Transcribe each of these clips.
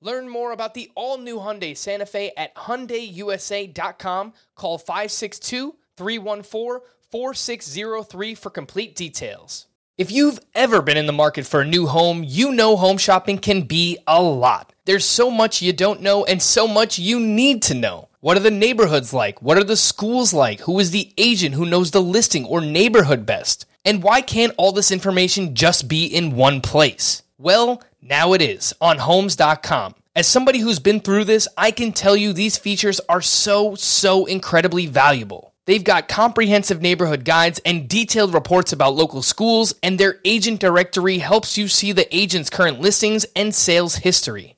Learn more about the all-new Hyundai Santa Fe at hyundaiusa.com. Call 562-314-4603 for complete details. If you've ever been in the market for a new home, you know home shopping can be a lot. There's so much you don't know and so much you need to know. What are the neighborhoods like? What are the schools like? Who is the agent who knows the listing or neighborhood best? And why can't all this information just be in one place? Well, now it is on homes.com. As somebody who's been through this, I can tell you these features are so, so incredibly valuable. They've got comprehensive neighborhood guides and detailed reports about local schools, and their agent directory helps you see the agent's current listings and sales history.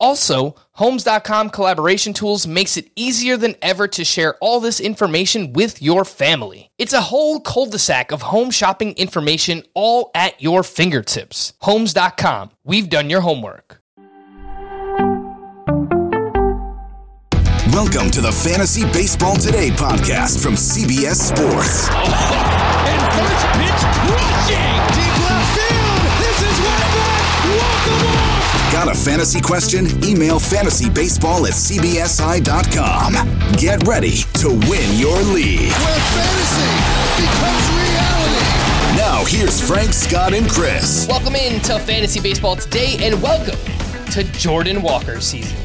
Also, Homes.com collaboration tools makes it easier than ever to share all this information with your family. It's a whole cul-de-sac of home shopping information all at your fingertips. Homes.com. We've done your homework. Welcome to the Fantasy Baseball Today podcast from CBS Sports. And first pitch crushing. Got a fantasy question? Email fantasybaseball at cbsi.com. Get ready to win your league. Where fantasy becomes reality. Now, here's Frank, Scott, and Chris. Welcome into Fantasy Baseball today and welcome to Jordan Walker season.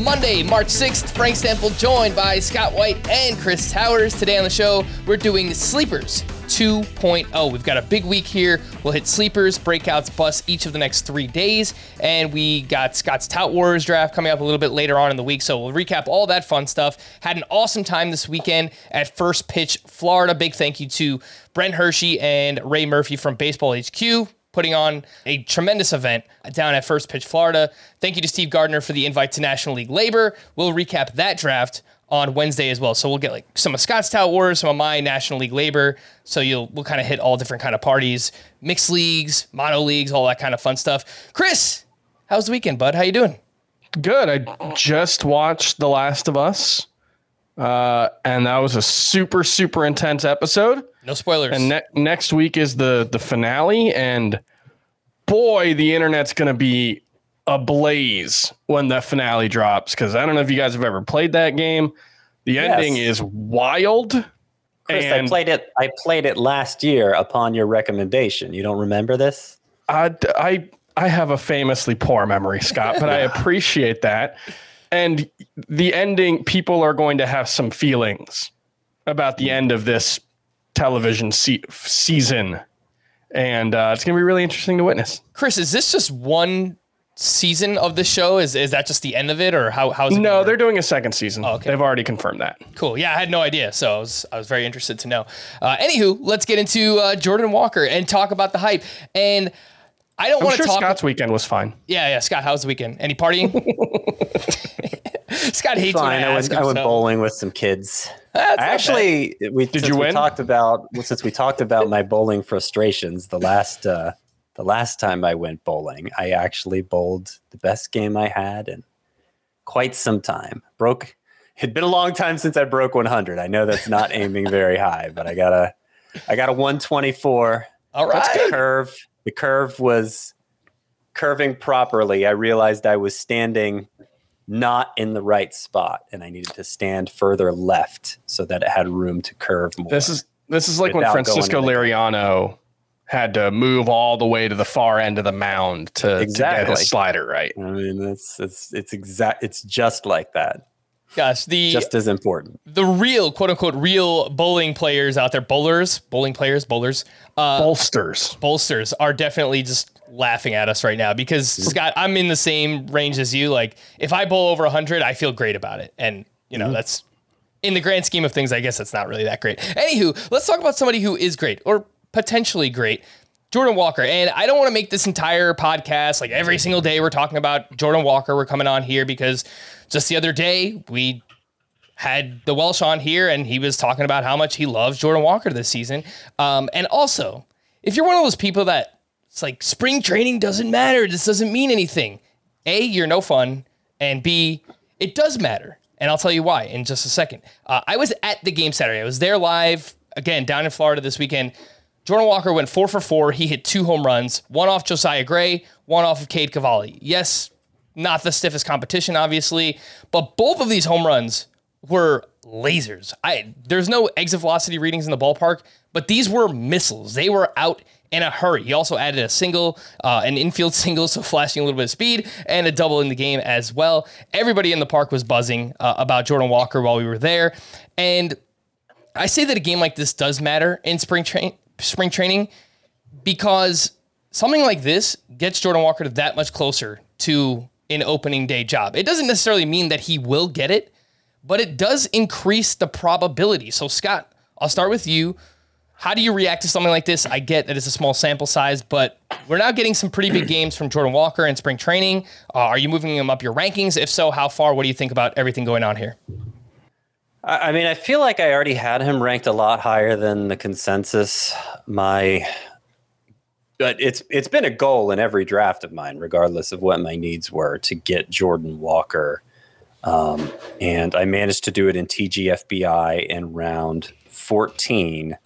Monday, March 6th, Frank Stanfield joined by Scott White and Chris Towers. Today on the show, we're doing Sleepers 2.0. We've got a big week here. We'll hit Sleepers, Breakouts, Busts each of the next three days. And we got Scott's Tout Wars draft coming up a little bit later on in the week. So we'll recap all that fun stuff. Had an awesome time this weekend at First Pitch Florida. Big thank you to Brent Hershey and Ray Murphy from Baseball HQ putting on a tremendous event down at First Pitch Florida. Thank you to Steve Gardner for the invite to National League LABR. We'll recap that draft on Wednesday as well. So we'll get like some of Scott's Tout Wars, some of my National League LABR. So you'll we'll kind of hit all different kind of parties, mixed leagues, mono leagues, all that kind of fun stuff. Chris, how's the weekend, bud? How you doing? Good. I just watched The Last of Us, uh, and that was a super super intense episode. No spoilers. And ne- next week is the the finale, and boy, the internet's going to be ablaze when the finale drops. Because I don't know if you guys have ever played that game. The Yes. ending is wild. Chris, and I played it. I played it last year upon your recommendation. You don't remember this? I, I I have a famously poor memory, Scott, but I appreciate that. And the ending, people are going to have some feelings about the end of this television se- season, and uh, it's going to be really interesting to witness. Chris, is this just one season of the show? Is is that just the end of it, or how how's it? No, gonna they're doing a second season. Oh, okay. They've already confirmed that. Cool. Yeah, I had no idea, so I was I was very interested to know. Uh, anywho, let's get into uh, Jordan Walker and talk about the hype. And I don't want to sure talk. Scott's weekend was fine. yeah, yeah. Scott, how's the weekend? Any partying? Scott hates when I, Fine. I ask went, I went so- bowling with some kids. That's I not bad. actually, we Did since you we win? talked about well, since we talked about my bowling frustrations the last uh, the last time I went bowling. I actually bowled the best game I had in quite some time. Broke. It'd been a long time since I broke 100. I know that's not aiming very high, but I got a I got a 124. All the curve the curve was curving properly i realized i was standing not in the right spot and i needed to stand further left so that it had room to curve more This is this is like when Francisco Liriano had to move all the way to the far end of the mound to, to get Exactly. his slider right. i mean it's it's it's exact it's just like that Gosh, the just as important. the real quote unquote real bowling players out there, bowlers, bowling players, bowlers, uh, Bolsters. bolsters are definitely just laughing at us right now because Scott, I'm in the same range as you. Like if I bowl over 100, I feel great about it, and you know that's in the grand scheme of things. I guess that's not really that great. Anywho, let's talk about somebody who is great or potentially great. Jordan Walker. And I don't want to make this entire podcast like every single day we're talking about Jordan Walker. We're coming on here because just the other day we had the Welsh on here and he was talking about how much he loves Jordan Walker this season. Um, and also, if you're one of those people that it's like spring training doesn't matter, this doesn't mean anything. A, you're no fun, and B, it does matter. And I'll tell you why in just a second. Uh, I was at the game Saturday. I was there live again down in Florida this weekend. Jordan Walker went four for four. He hit two home runs, one off Josiah Gray, one off of Cade Cavalli. Yes, not the stiffest competition, obviously, but both of these home runs were lasers. I there's no exit velocity readings in the ballpark, but these were missiles. They were out in a hurry. He also added a single, uh, an infield single, so flashing a little bit of speed, and a double in the game as well. Everybody in the park was buzzing uh, about Jordan Walker while we were there, and I say that a game like this does matter in spring train spring training because something like this gets Jordan Walker that much closer to an opening day job. It doesn't necessarily mean that he will get it, but it does increase the probability. So, Scott, I'll start with you. How do you react to something like this? I get that it's a small sample size, but we're now getting some pretty big games from Jordan Walker in spring training. Uh, are you moving him up your rankings? If so, how far? What do you think about everything going on here? I mean, I feel like I already had him ranked a lot higher than the consensus. My, but it's it's been a goal in every draft of mine, regardless of what my needs were, to get Jordan Walker, um, and I managed to do it in TGFBI in round fourteen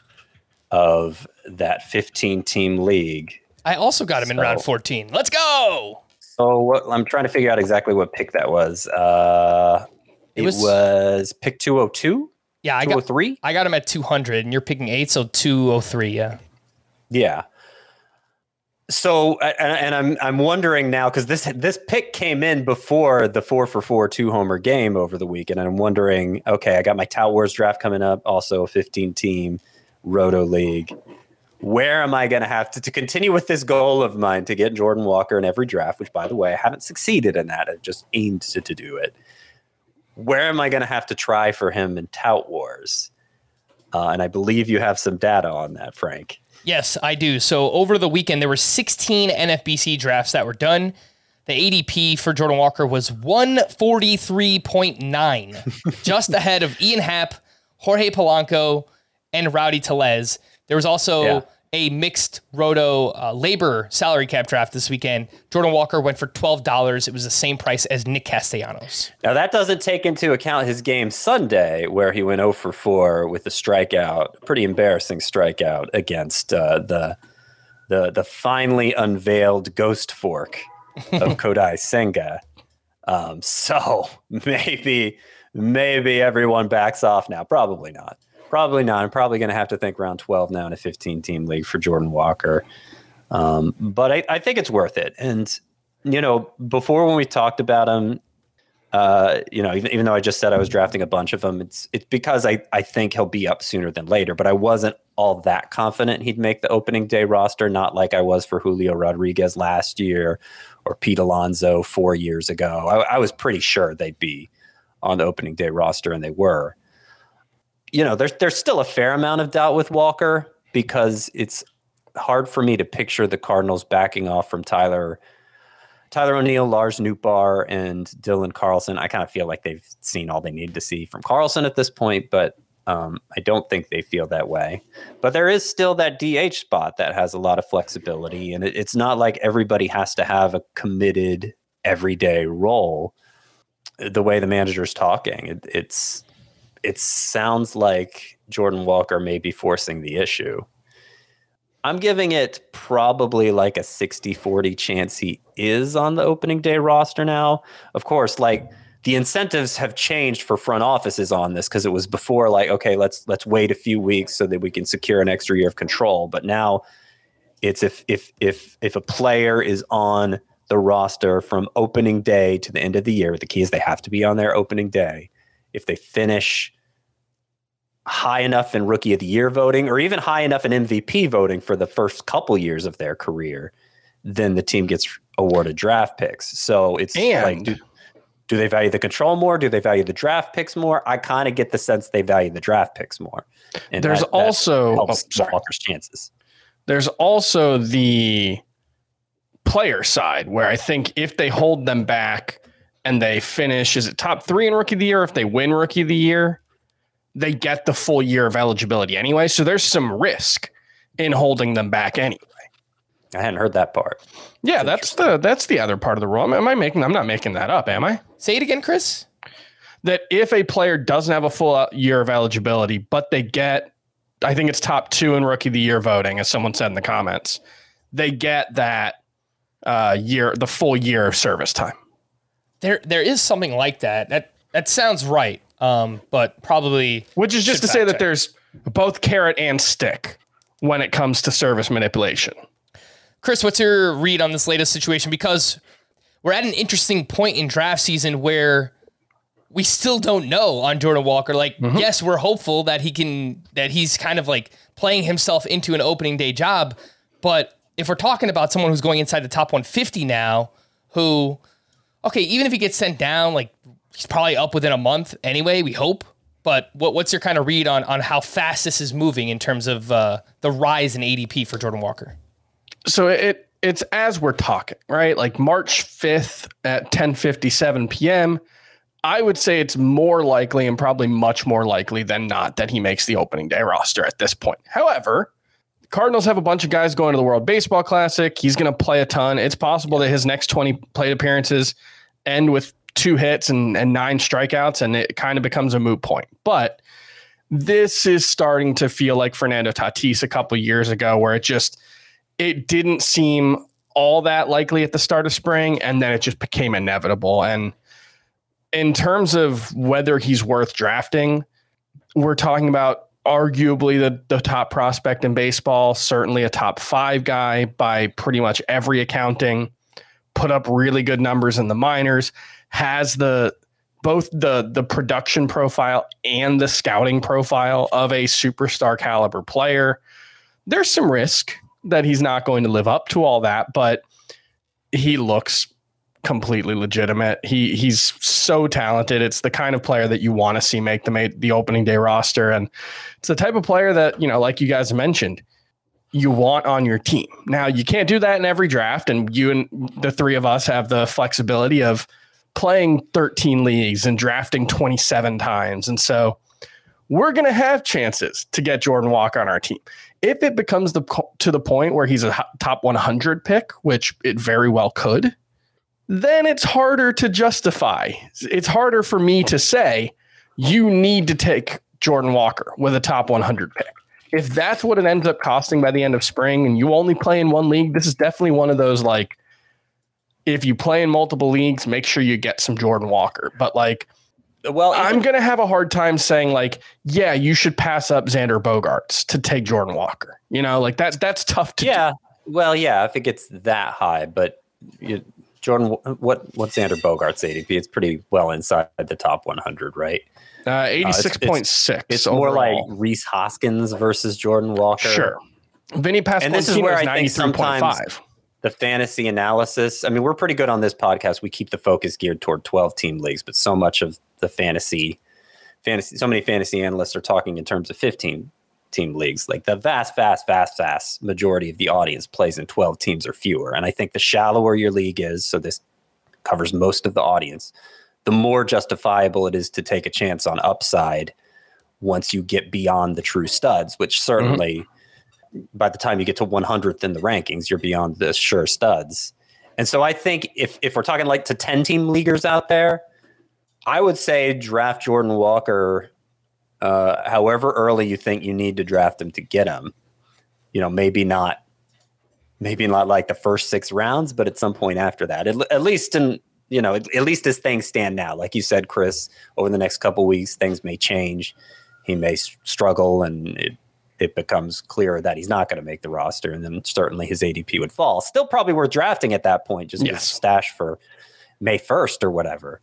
of that fifteen team league. I also got him in round 14. Let's go. So what, I'm trying to figure out exactly what pick that was. Uh, It it, was- was, pick 202, Yeah, I got 203. I got him at 200, and you're picking eight, so 203. Yeah. Yeah. So and, and I'm I'm wondering now because this this pick came in before the four for four two homer game over the weekend, and I'm wondering. Okay, I got my Tout Wars draft coming up, also a 15 team Roto League. Where am I going to have to to continue with this goal of mine to get Jordan Walker in every draft? Which, by the way, I haven't succeeded in that. I've just aimed to, to do it. Where am I going to have to try for him in Tout Wars? Uh, and I believe you have some data on that, Frank. Yes, I do. So over the weekend, there were 16 NFBC drafts that were done. The ADP for Jordan Walker was 143.9, just ahead of Ian Happ, Jorge Polanco, and Rowdy Tellez. There was also Yeah. A mixed roto uh, LABR salary cap draft this weekend. Jordan Walker went for $12. It was the same price as Nick Castellanos. Now that doesn't take into account his game Sunday, where he went 0 for 4 with a strikeout, pretty embarrassing strikeout against uh, the the the finally unveiled ghost fork of Kodai Senga. Um, so maybe maybe everyone backs off now. Probably not. Probably not. I'm probably going to have to think round 12 now in a 15 team league for Jordan Walker. Um, but I, I think it's worth it. And you know, before when we talked about him, uh, you know, even, even though I just said I was drafting a bunch of them, it's it's because I, I think he'll be up sooner than later. But I wasn't all that confident he'd make the opening day roster, not like I was for Julio Rodriguez last year or Pete Alonso four years ago. I, I was pretty sure they'd be on the opening day roster, and they were. You know, there's there's still a fair amount of doubt with Walker because it's hard for me to picture the Cardinals backing off from Tyler Tyler O'Neill, Lars Nootbaar, and Dylan Carlson. I kind of feel like they've seen all they need to see from Carlson at this point, but um, I don't think they feel that way. But there is still that DH spot that has a lot of flexibility, and it, it's not like everybody has to have a committed everyday role. The way the manager's talking, it, it's it sounds like Jordan Walker may be forcing the issue. I'm giving it probably like a 60 40 chance he is on the opening day roster now. Of course, like the incentives have changed for front offices on this because it was before like okay, let's let's wait a few weeks so that we can secure an extra year of control. But now it's if if if if a player is on the roster from opening day to the end of the year, the key is they have to be on their opening day. If they finish high enough in rookie of the year voting or even high enough in MVP voting for the first couple years of their career, then the team gets awarded draft picks. So it's And- like, do, do they value the control more? Do they value the draft picks more? I kind of get the sense they value the draft picks more. And There's that- that also oh, helps sorry. Walker's chances. There's also the player side where I think if they hold them back and they finish, is it top three in rookie of the year? If they win rookie of the year, they get the full year of eligibility anyway. So there's some risk in holding them back anyway. I hadn't heard that part. Yeah, that's the that's the other part of the rule. Am I making? I'm not making that up, am I? Say it again, Chris. That if a player doesn't have a full uh, year of eligibility, but they get, I think it's top two in rookie of the year voting, as someone said in the comments, they get that uh, year, the full year of service time. There, there is something like that. That that sounds right. Um, but probably Which is just to say fact that there's both carrot and stick when it comes to service manipulation. Chris, what's your read on this latest situation? Because we're at an interesting point in draft season where we still don't know on Jordan Walker. Like, yes, we're hopeful that he can that he's kind of like playing himself into an opening day job. But if we're talking about someone who's going inside the top 150 now, who okay, even if he gets sent down, like he's probably up within a month anyway, we hope. But what, what's your kind of read on on how fast this is moving in terms of uh, the rise in ADP for Jordan Walker? so it it's as we're talking, right? Like March 5th at 10:57 p.m. I would say it's more likely and probably much more likely than not that he makes the opening day roster at this point. However, Cardinals have a bunch of guys going to the World Baseball Classic. He's going to play a ton. It's possible that his next 20 plate appearances end with two hits and, and nine strikeouts, and it kind of becomes a moot point. But this is starting to feel like Fernando Tatis a couple years ago, where it just it didn't seem all that likely at the start of spring, and then it just became inevitable. And in terms of whether he's worth drafting, we're talking about arguably the, the top prospect in baseball, certainly a top five guy by pretty much every accounting, put up really good numbers in the minors, has the both the the production profile and the scouting profile of a superstar caliber player. There's some risk that he's not going to live up to all that, but he looks completely legitimate. He he's so talented. It's the kind of player that you want to see make the the opening day roster, and it's the type of player that you know, like you guys mentioned, you want on your team. Now you can't do that in every draft, and you and the three of us have the flexibility of playing 13 leagues and drafting 27 times, and so we're going to have chances to get Jordan Walker on our team. If it becomes the to the point where he's a top 100 pick, which it very well could, then it's harder to justify. It's harder for me to say you need to take Jordan Walker with a top 100 pick. If that's what it ends up costing by the end of spring and you only play in one league, this is definitely one of those like if you play in multiple leagues, make sure you get some Jordan Walker. But like Well, I'm going to have a hard time saying like, yeah, you should pass up Xander Bogaerts to take Jordan Walker. You know, like that that's tough to do. yeah. Well, yeah, if it gets that high, but you, Jordan, what what's Xander Bogaerts' ADP? It's pretty well inside the top 100, right? Uh, it's- 86.6. It's more like Rhys Hoskins versus Jordan Walker. Sure. Vinny And this is where I think is 93.5. sometimes- the fantasy analysis. I mean, we're pretty good on this podcast. We keep the focus geared toward 12 team leagues, but so much of the fantasy, fantasy, so many fantasy analysts are talking in terms of 15 team leagues. Like the vast, vast, vast, vast majority of the audience plays in 12 teams or fewer. And I think the shallower your league is, so this covers most of the audience, the more justifiable it is to take a chance on upside once you get beyond the true studs, which mm-hmm. certainly by the time you get to 100th in the rankings, you're beyond the sure studs. And so I think if if we're talking like to 10 team leaguers out there, I would say draft Jordan Walker uh, however early you think you need to draft him to get him. You know, maybe not maybe not like the first six rounds, but at some point after that. At, at least in you know, at, at least as things stand now, like you said, Chris, over the next couple weeks, things may change. He may s- struggle, and it, it becomes clearer that he's not going to make the roster, and then certainly his ADP would fall. Still, probably worth drafting at that point, just Yes. stash for May first or whatever.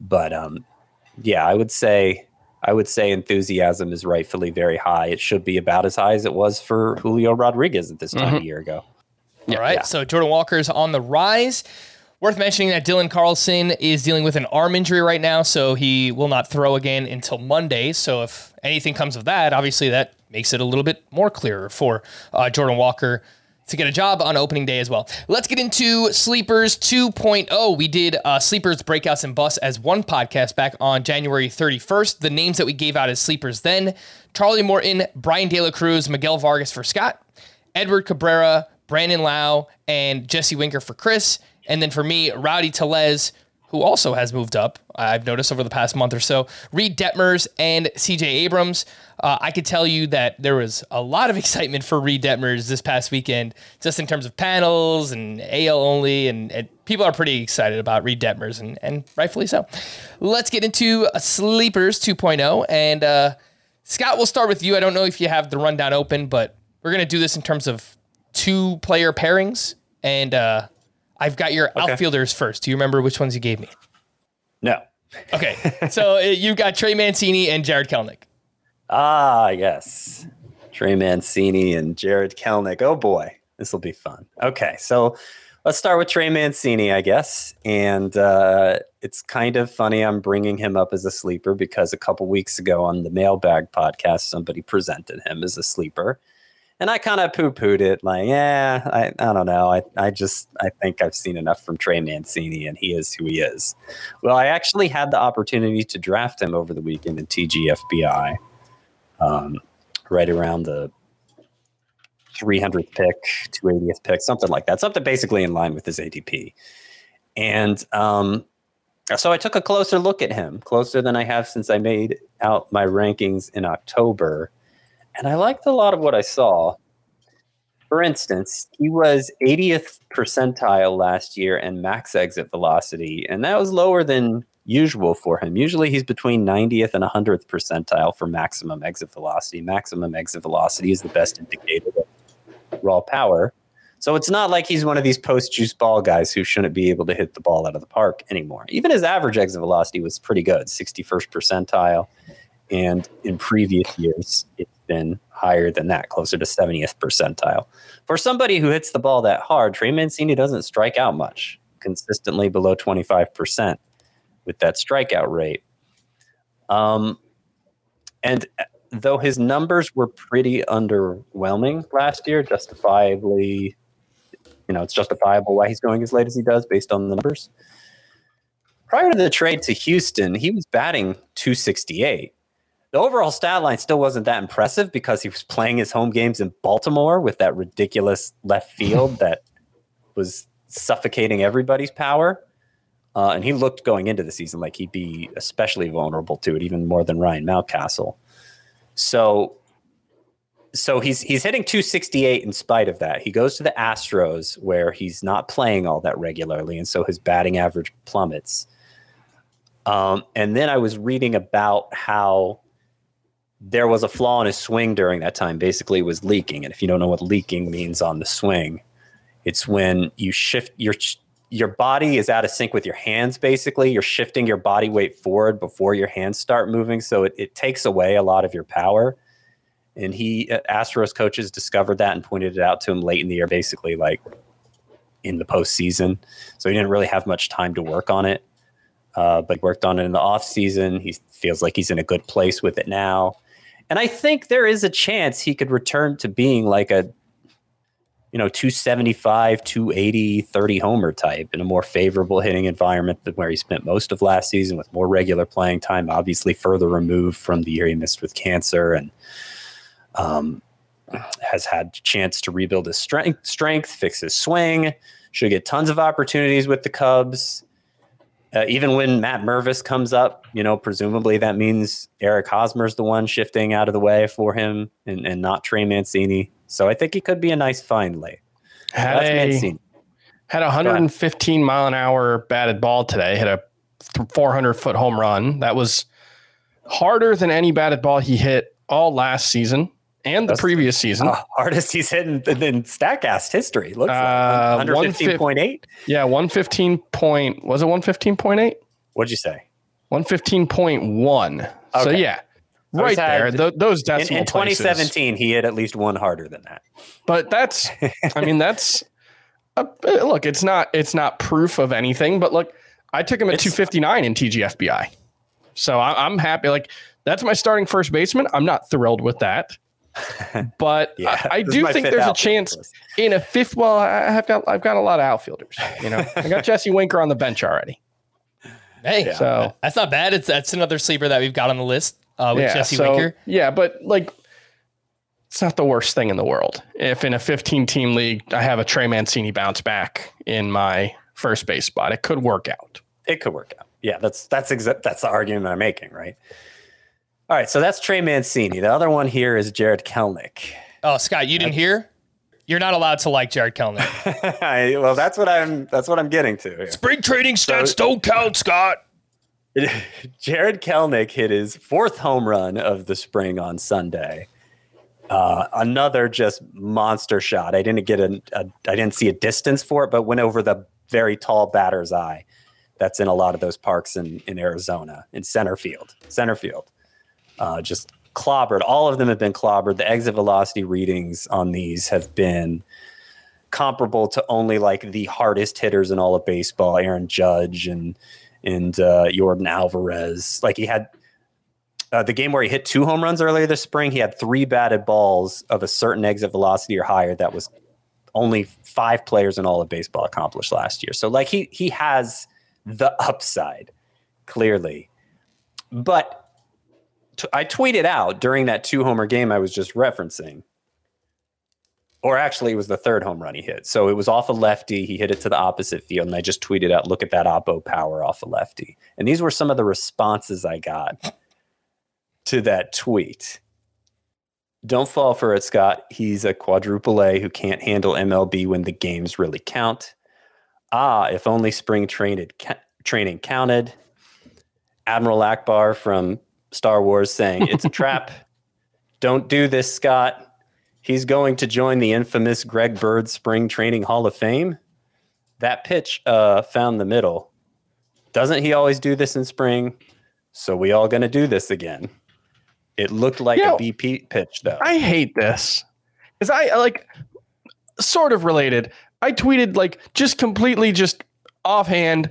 But um, yeah, I would say I would say enthusiasm is rightfully very high. It should be about as high as it was for Julio Rodriguez at this time a year ago. All right. So Jordan Walker's on the rise. Worth mentioning that Dylan Carlson is dealing with an arm injury right now, so he will not throw again until Monday. So if anything comes of that, obviously that makes it a little bit more clearer for uh, Jordan Walker to get a job on opening day as well. Let's get into Sleepers 2.0. We did uh, Sleepers Breakouts and Bus as one podcast back on January 31st. The names that we gave out as Sleepers then Charlie Morton, Bryan De La Cruz, Miguel Vargas for Scott, Edward Cabrera, Brandon Lowe, and Jesse Winker for Chris. And then for me, Rowdy Tellez, who also has moved up, I've noticed over the past month or so, Reid Detmers and CJ Abrams. Uh, I could tell you that there was a lot of excitement for Reid Detmers this past weekend, just in terms of panels and AL only, and, and people are pretty excited about Reid Detmers, and, and rightfully so. Let's get into Sleepers 2.0. And uh, Scott, we'll start with you. I don't know if you have the rundown open, but we're going to do this in terms of two player pairings. And uh, I've got your outfielders first. Do you remember which ones you gave me? No. Okay. so uh, you got Trey Mancini and Jarred Kelenic. Ah, yes. Trey Mancini and Jarred Kelenic. Oh boy, this will be fun. Okay, so let's start with Trey Mancini, I guess. And uh, it's kind of funny I'm bringing him up as a sleeper because a couple weeks ago on the Mailbag podcast, somebody presented him as a sleeper. And I kind of poo pooed it, like, yeah, I, I don't know. I, I just, I think I've seen enough from Trey Mancini and he is who he is. Well, I actually had the opportunity to draft him over the weekend in TGFBI, um, right around the 300th pick, 280th pick, something like that. Something basically in line with his ADP. And um, so I took a closer look at him, closer than I have since I made out my rankings in October and I liked a lot of what I saw. For instance, he was 80th percentile last year in max exit velocity, and that was lower than usual for him. Usually he's between 90th and 100th percentile for maximum exit velocity. Maximum exit velocity is the best indicator of raw power. So it's not like he's one of these post juice ball guys who shouldn't be able to hit the ball out of the park anymore. Even his average exit velocity was pretty good, 61st percentile. And in previous years, been higher than that, closer to 70th percentile. For somebody who hits the ball that hard, Trey Mancini doesn't strike out much, consistently below 25% with that strikeout rate. Um, and though his numbers were pretty underwhelming last year, justifiably, you know, it's justifiable why he's going as late as he does based on the numbers. Prior to the trade to Houston, he was batting 268 the overall stat line still wasn't that impressive because he was playing his home games in Baltimore with that ridiculous left field that was suffocating everybody's power. Uh, and he looked going into the season like he'd be especially vulnerable to it, even more than Ryan Mountcastle. So, so he's he's hitting 268 in spite of that. He goes to the Astros where he's not playing all that regularly, and so his batting average plummets. Um, and then I was reading about how there was a flaw in his swing during that time. Basically, it was leaking. And if you don't know what leaking means on the swing, it's when you shift your your body is out of sync with your hands. Basically, you're shifting your body weight forward before your hands start moving, so it, it takes away a lot of your power. And he, uh, Astros coaches discovered that and pointed it out to him late in the year, basically like in the postseason. So he didn't really have much time to work on it. Uh, but worked on it in the off season. He feels like he's in a good place with it now. And I think there is a chance he could return to being like a, you know, 275, 280, 30 homer type in a more favorable hitting environment than where he spent most of last season with more regular playing time, obviously further removed from the year he missed with cancer and um, has had chance to rebuild his strength, strength, fix his swing, should get tons of opportunities with the Cubs uh, even when Matt Mervis comes up, you know, presumably that means Eric Hosmer's the one shifting out of the way for him and, and not Trey Mancini. So I think he could be a nice find late. Had a, had a 115 mile an hour batted ball today, hit a 400 foot home run. That was harder than any batted ball he hit all last season and the That's previous season. Uh, hardest he's hit in, in Statcast history. Looks uh, like 115.8. Yeah, 115 point. Was it 115.8? What'd you say? 115.1. So yeah, right had- there. Th- those In, decimal in places. 2017, he hit at least one harder than that. But that's, I mean, that's a, look. It's not. It's not proof of anything. But look, I took him at It's- 259 in TGFBI, so I, I'm happy. Like that's my starting first baseman. I'm not thrilled with that, but Yeah, I, I do think there's a chance list. in a fifth. Well, I have got. I've got a lot of outfielders. You know, I got Jesse Winker on the bench already. Hey, So that's not bad. It's that's another sleeper that we've got on the list uh, with Jesse so, Winker. Yeah, but like it's not the worst thing in the world. If in a 15 team league I have a Trey Mancini bounce back in my first base spot, it could work out. It could work out. Yeah, that's that's exa- that's the argument I'm making, right? All right, so that's Trey Mancini. The other one here is Jarred Kelenic. Oh, Scott, you didn't hear? You're not allowed to like Jarred Kelenic. I- well, that's what I'm that's what I'm getting to here. Spring trading stats don't count, Scott. Jarred Kelenic hit his fourth home run of the spring on Sunday. Uh, another just monster shot. I didn't get a, a, I didn't see a distance for it, but went over the very tall batter's eye. That's in a lot of those parks in, in Arizona, in center field, center field. Uh, just clobbered. All of them have been clobbered. The exit velocity readings on these have been comparable to only like the hardest hitters in all of baseball, Aaron Judge and and uh, Yordan Alvarez. Like he had uh, the game where he hit two home runs earlier this spring. He had three batted balls of a certain exit velocity or higher. That was only five players in all of baseball accomplished last year. So like he he has the upside clearly, but t- I tweeted out during that two homer game I was just referencing. Or actually, it was the third home run he hit. So it was off a lefty. He hit it to the opposite field. And I just tweeted out, look at that oppo power off a lefty. And these were some of the responses I got to that tweet. Don't fall for it, Scott. He's a quadruple A who can't handle MLB when the games really count. Ah, if only spring trained, training counted. Admiral Ackbar from Star Wars saying, It's a trap. Don't do this, Scott. He's going to join the infamous Greg Bird Spring Training Hall of Fame. That pitch uh, found the middle. Doesn't he always do this in spring? So we all going to do this again. It looked like Yeah. a BP pitch, though. I hate this because I, like sort of related. I tweeted like just completely just offhand.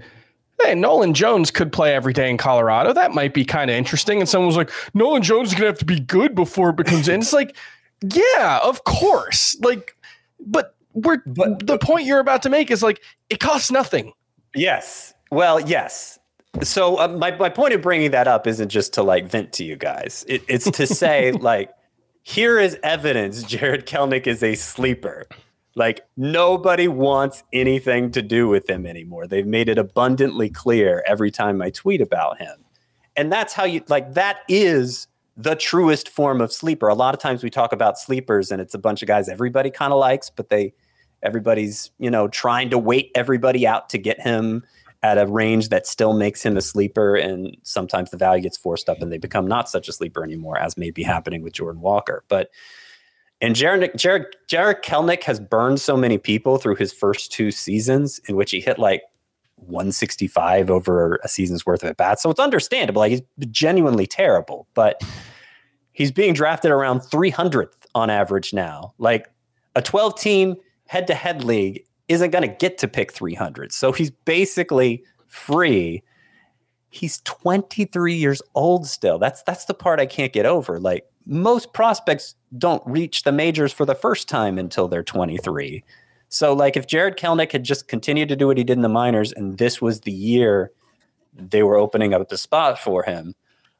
Hey, Nolan Jones could play every day in Colorado. That might be kind of interesting. And someone was like, Nolan Jones is gonna have to be good before it becomes in. It's like, yeah, of course. Like, but we're But- the point you're about to make is like it costs nothing. Yes. Well, yes. So uh, my my point of bringing that up isn't just to like vent to you guys. It, it's to say like here is evidence Jarred Kelenic is a sleeper. Like nobody wants anything to do with him anymore. They've made it abundantly clear every time I tweet about him. And that's how you like that is the truest form of sleeper. A lot of times we talk about sleepers and it's a bunch of guys everybody kind of likes, but they everybody's, you know, trying to wait everybody out to get him at a range that still makes him a sleeper and sometimes the value gets forced up and they become not such a sleeper anymore as may be happening with Jordan Walker. But and Jared, Jared, Jarred Kelenic has burned so many people through his first two seasons in which he hit like 165 over a season's worth of at bats. So it's understandable. Like he's genuinely terrible, but he's being drafted around 300th on average now. Like a 12 team head to head league isn't going to get to pick 300. So he's basically free. He's 23 years old still. That's that's the part I can't get over. Like most prospects don't reach the majors for the first time until they're 23. So like if Jarred Kelenic had just continued to do what he did in the minors and this was the year they were opening up the spot for him,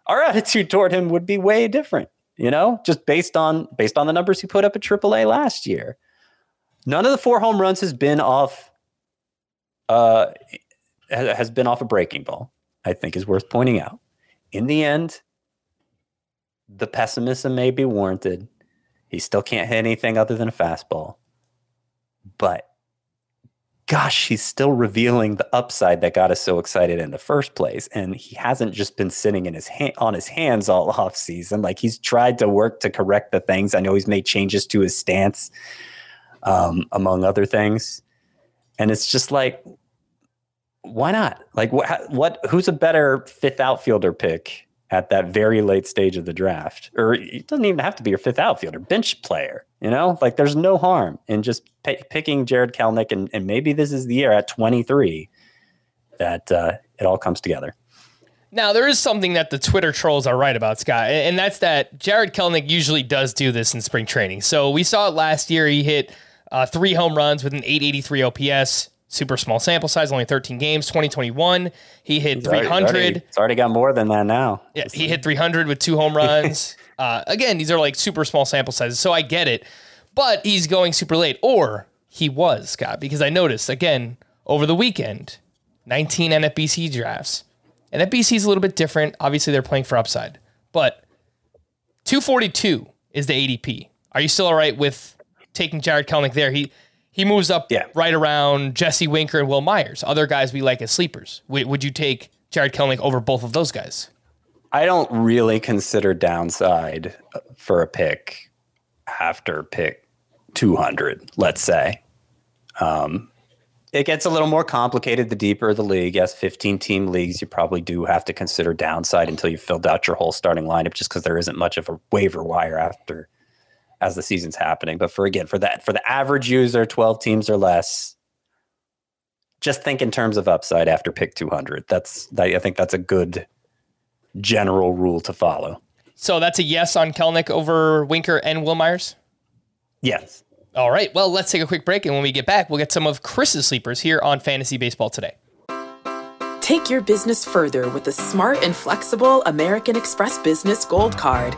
our attitude toward him would be way different, you know, just based on based on the numbers he put up at AAA last year. None of the four home runs has been off uh has been off a breaking ball, I think is worth pointing out. In the end, the pessimism may be warranted. He still can't hit anything other than a fastball. But gosh, he's still revealing the upside that got us so excited in the first place. And he hasn't just been sitting in his hand on his hands all off season. Like he's tried to work to correct the things. I know he's made changes to his stance, um, among other things. And it's just like Why not? Like what? What? Who's a better fifth outfielder pick at that very late stage of the draft? Or it doesn't even have to be your fifth outfielder, bench player. You know, like there's no harm in just p- picking Jarred Kelenic, and, and maybe this is the year at 23 that uh, it all comes together. Now, there is something that the Twitter trolls are right about, Scott, and that's that Jarred Kelenic usually does do this in spring training. So we saw it last year. He hit uh, three home runs with an 883 OPS, super small sample size, only 13 games. 2021, he hit He's 300. Already, already, it's already got more than that now. Yeah, he hit 300 with two home runs. uh, again, these are like super small sample sizes, so I get it. But he's going super late, or he was, Scott, because I noticed again over the weekend, 19 NFBC drafts. and NFBC is a little bit different. Obviously, they're playing for upside, but 242 is the ADP. Are you still all right with taking Jarred Kelenic there? He he moves up Yeah. right around Jesse Winker and Wil Myers. Other guys we like as sleepers. W- would you take Jarred Kelenic over both of those guys? I don't really consider downside for a pick after pick 200, let's say. Um, it gets a little more complicated the deeper the league. Yes, 15 team leagues, you probably do have to consider downside until you've filled out your whole starting lineup just because there isn't much of a waiver wire after as the season's happening. But for again, for that, for the average user, 12 teams or less, just think in terms of upside after pick 200. That's, that, I think that's a good general rule to follow. So that's a yes on Kelenic over Winker and Wil Myers? Yes. All right. Well, let's take a quick break. And when we get back, we'll get some of Chris's sleepers here on Fantasy Baseball today. Take your business further with the smart and flexible American Express Business Gold Card.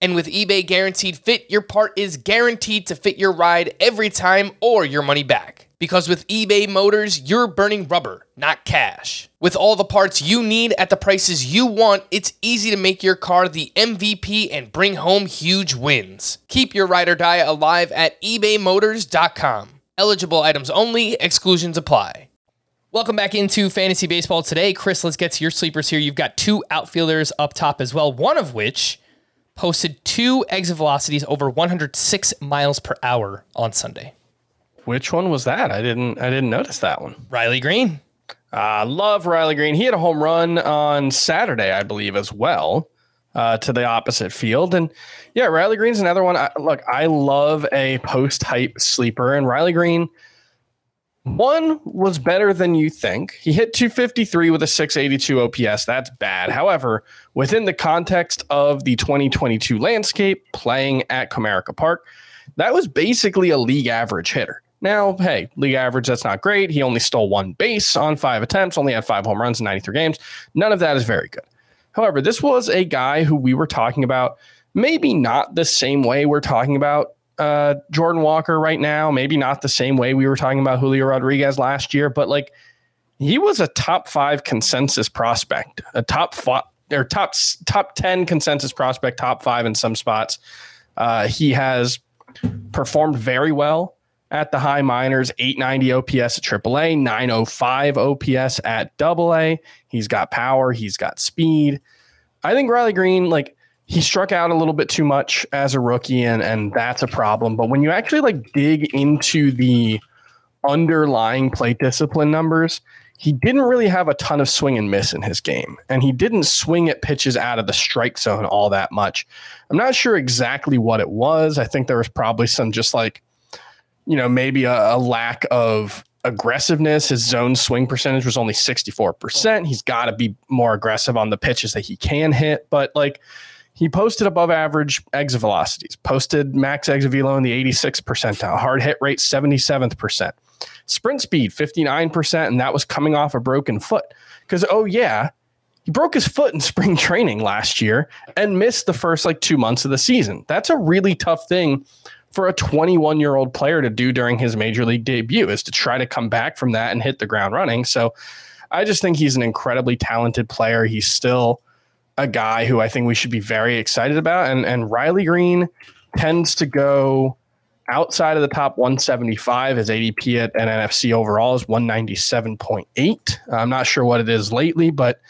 And with eBay Guaranteed Fit, your part is guaranteed to fit your ride every time or your money back. Because with eBay Motors, you're burning rubber, not cash. With all the parts you need at the prices you want, it's easy to make your car the MVP and bring home huge wins. Keep your ride or die alive at ebaymotors.com. Eligible items only, exclusions apply. Welcome back into fantasy baseball today. Chris, let's get to your sleepers here. You've got two outfielders up top as well, one of which posted two exit velocities over 106 miles per hour on Sunday. Which one was that? I didn't I didn't notice that one. Riley Greene. I love Riley Greene. He had a home run on Saturday, I believe, as well, uh, to the opposite field. And yeah, Riley Greene's another one. I, look, I love a post hype sleeper, and Riley Greene. One was better than you think. He hit 253 with a 682 OPS. That's bad. However, within the context of the 2022 landscape, playing at Comerica Park, that was basically a league average hitter. Now, hey, league average, that's not great. He only stole one base on five attempts, only had five home runs in 93 games. None of that is very good. However, this was a guy who we were talking about, maybe not the same way we're talking about uh, Jordan Walker right now, maybe not the same way we were talking about Julio Rodriguez last year, but like he was a top five consensus prospect, a top five or top top 10 consensus prospect, top five in some spots. Uh, he has performed very well at the high minors 890 OPS at AAA, 905 OPS at AA. He's got power, he's got speed. I think Riley Greene, like, he struck out a little bit too much as a rookie, and, and that's a problem. But when you actually like dig into the underlying plate discipline numbers, he didn't really have a ton of swing and miss in his game, and he didn't swing at pitches out of the strike zone all that much. I'm not sure exactly what it was. I think there was probably some just like, you know, maybe a, a lack of aggressiveness. His zone swing percentage was only 64%. He's got to be more aggressive on the pitches that he can hit, but like he posted above average exit velocities, posted max exit velo in the 86th percentile, hard hit rate 77th percent, sprint speed 59%, and that was coming off a broken foot. Because, oh, yeah, he broke his foot in spring training last year and missed the first like two months of the season. That's a really tough thing for a 21 year old player to do during his major league debut is to try to come back from that and hit the ground running. So I just think he's an incredibly talented player. He's still a guy who I think we should be very excited about. And and Riley Greene tends to go outside of the top 175. His ADP at NFC overall is 197.8. I'm not sure what it is lately, but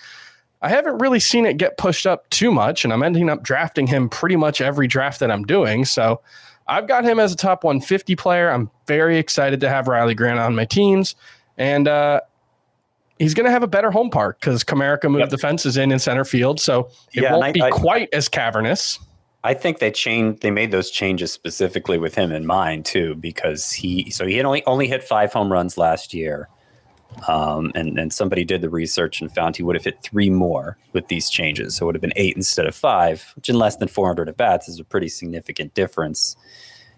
I haven't really seen it get pushed up too much. And I'm ending up drafting him pretty much every draft that I'm doing. So I've got him as a top 150 player. I'm very excited to have Riley Greene on my teams. And uh, he's going to have a better home park because Comerica moved yep. the fences in in center field, so it yeah, won't I, be I, quite as cavernous. I think they changed. They made those changes specifically with him in mind too, because he so he had only only hit five home runs last year, um, and and somebody did the research and found he would have hit three more with these changes, so it would have been eight instead of five, which in less than 400 at bats is a pretty significant difference.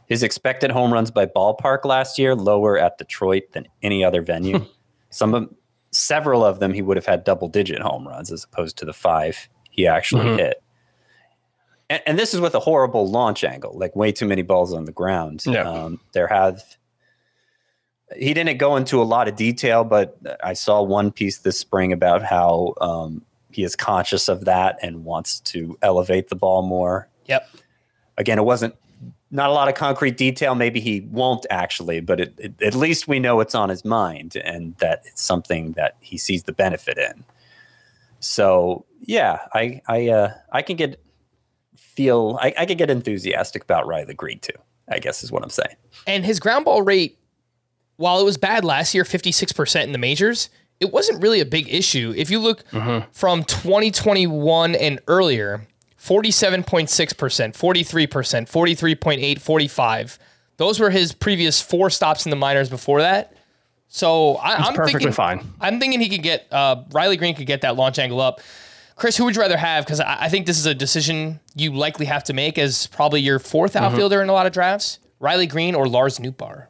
His expected home runs by ballpark last year lower at Detroit than any other venue. Some of several of them he would have had double digit home runs as opposed to the five he actually mm-hmm. hit. And, and, this is with a horrible launch angle, like way too many balls on the ground. Yeah. Um, there have he didn't go into a lot of detail, but I saw one piece this spring about how um, he is conscious of that and wants to elevate the ball more. Yep. Again, it wasn't not a lot of concrete detail. Maybe he won't actually, but it, it, at least we know it's on his mind and that it's something that he sees the benefit in. So yeah, I I uh, I can get feel I, I can get enthusiastic about Riley Greene too. I guess is what I'm saying. And his ground ball rate, while it was bad last year, 56% in the majors, it wasn't really a big issue. If you look mm-hmm. from 2021 and earlier, 47.6%, 43%, 43.8, 45. Those were his previous four stops in the minors before that. So I, am perfectly thinking, fine. I'm thinking he could get uh, Riley Greene could get that launch angle up. Chris, who would you rather have? Because I, I, think this is a decision you likely have to make as probably your 4th mm-hmm. outfielder in a lot of drafts. Riley Greene or Lars Nootbaar?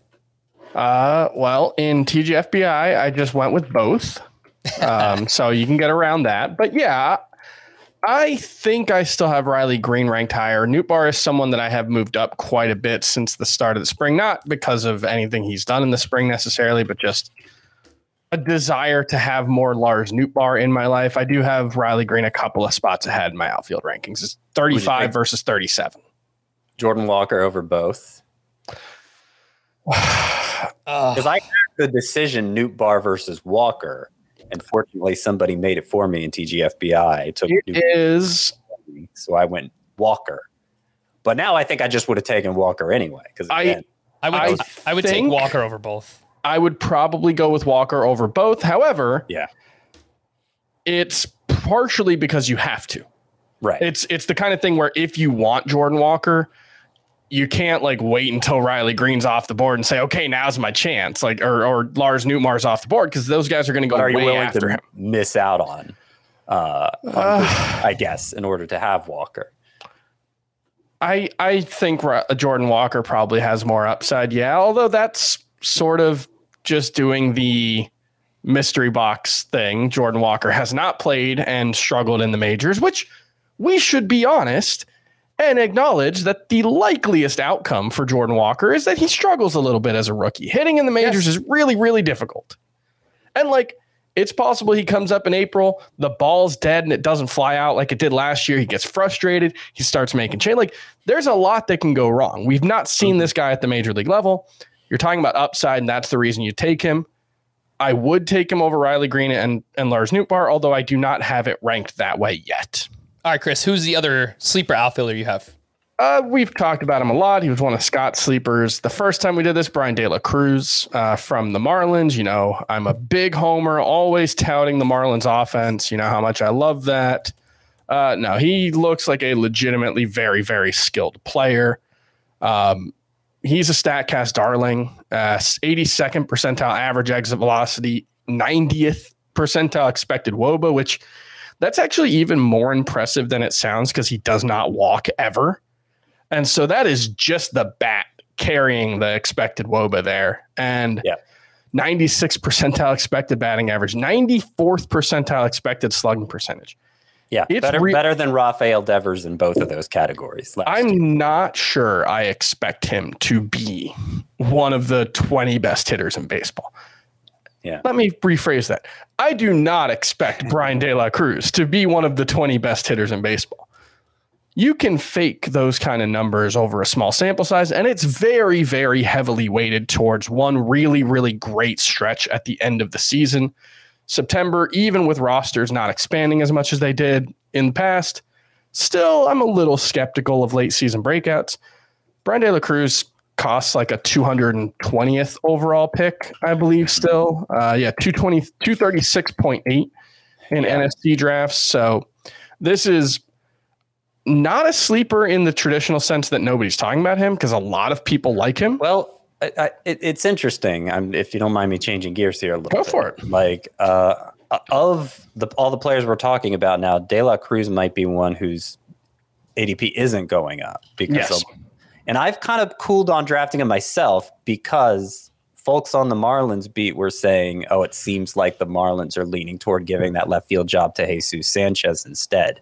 Uh, well, in TGFBI, I just went with both. Um, so you can get around that. But yeah, I think I still have Riley Greene ranked higher. Nootbaar is someone that I have moved up quite a bit since the start of the spring, not because of anything he's done in the spring necessarily, but just a desire to have more Lars Nootbaar in my life. I do have Riley Greene a couple of spots ahead in my outfield rankings. It's 35 versus 37. Jordan Walker over both. Because I had the decision Nootbaar versus Walker and fortunately, somebody made it for me in TGFBI. It took it is so I went Walker, but now I think I just would have taken Walker anyway because I I would I, I would take Walker over both. I would probably go with Walker over both. However, yeah, it's partially because you have to. Right. It's it's the kind of thing where if you want Jordan Walker, you can't like wait until Riley Greene's off the board and say, okay, now's my chance. Like, or, or Lars Nootbaar's off the board because those guys are going to go are you willing after to him. Miss out on, uh, on uh, I guess, in order to have Walker. I I think Jordan Walker probably has more upside. Yeah, although that's sort of just doing the mystery box thing. Jordan Walker has not played and struggled in the majors, which we should be honest and acknowledge that the likeliest outcome for Jordan Walker is that he struggles a little bit as a rookie. Hitting in the majors yes. is really, really difficult. And like, it's possible he comes up in April, the ball's dead and it doesn't fly out like it did last year. He gets frustrated. He starts making change. Like, there's a lot that can go wrong. We've not seen mm-hmm. this guy at the major league level. You're talking about upside, and that's the reason you take him. I would take him over Riley Greene and, and Lars Nootbaar, although I do not have it ranked that way yet. All right, Chris, who's the other sleeper outfielder you have? Uh, we've talked about him a lot. He was one of Scott's sleepers. The first time we did this, Bryan De La Cruz uh, from the Marlins. You know, I'm a big homer, always touting the Marlins offense. You know how much I love that. Uh, no, he looks like a legitimately very, very skilled player. Um, he's a StatCast darling. 82nd uh, percentile average exit velocity, 90th percentile expected WOBA, which That's actually even more impressive than it sounds because he does not walk ever. And so that is just the bat carrying the expected Woba there. And Yeah. 96 percentile expected batting average, 94th percentile expected slugging percentage. Yeah, It's better re- better than Rafael Devers in both of those categories. I'm not sure I expect him to be one of the 20 best hitters in baseball. Yeah. Let me rephrase that. I do not expect Bryan De La Cruz to be one of the 20 best hitters in baseball. You can fake those kind of numbers over a small sample size, and it's very, very heavily weighted towards one really, really great stretch at the end of the season. September, even with rosters not expanding as much as they did in the past, still, I'm a little skeptical of late season breakouts. Bryan De La Cruz costs like a 220th overall pick, I believe, still. Uh, yeah, 220, 236.8 in NFC drafts. So this is not a sleeper in the traditional sense that nobody's talking about him because a lot of people like him. Well, I, I, it, it's interesting. I'm, if you don't mind me changing gears here a little Go bit. for it. Like uh, of the all the players we're talking about now, De La Cruz might be one whose ADP isn't going up because Yes. of, and I've kind of cooled on drafting him myself because folks on the Marlins beat were saying, "Oh, it seems like the Marlins are leaning toward giving that left field job to Jesus Sanchez instead."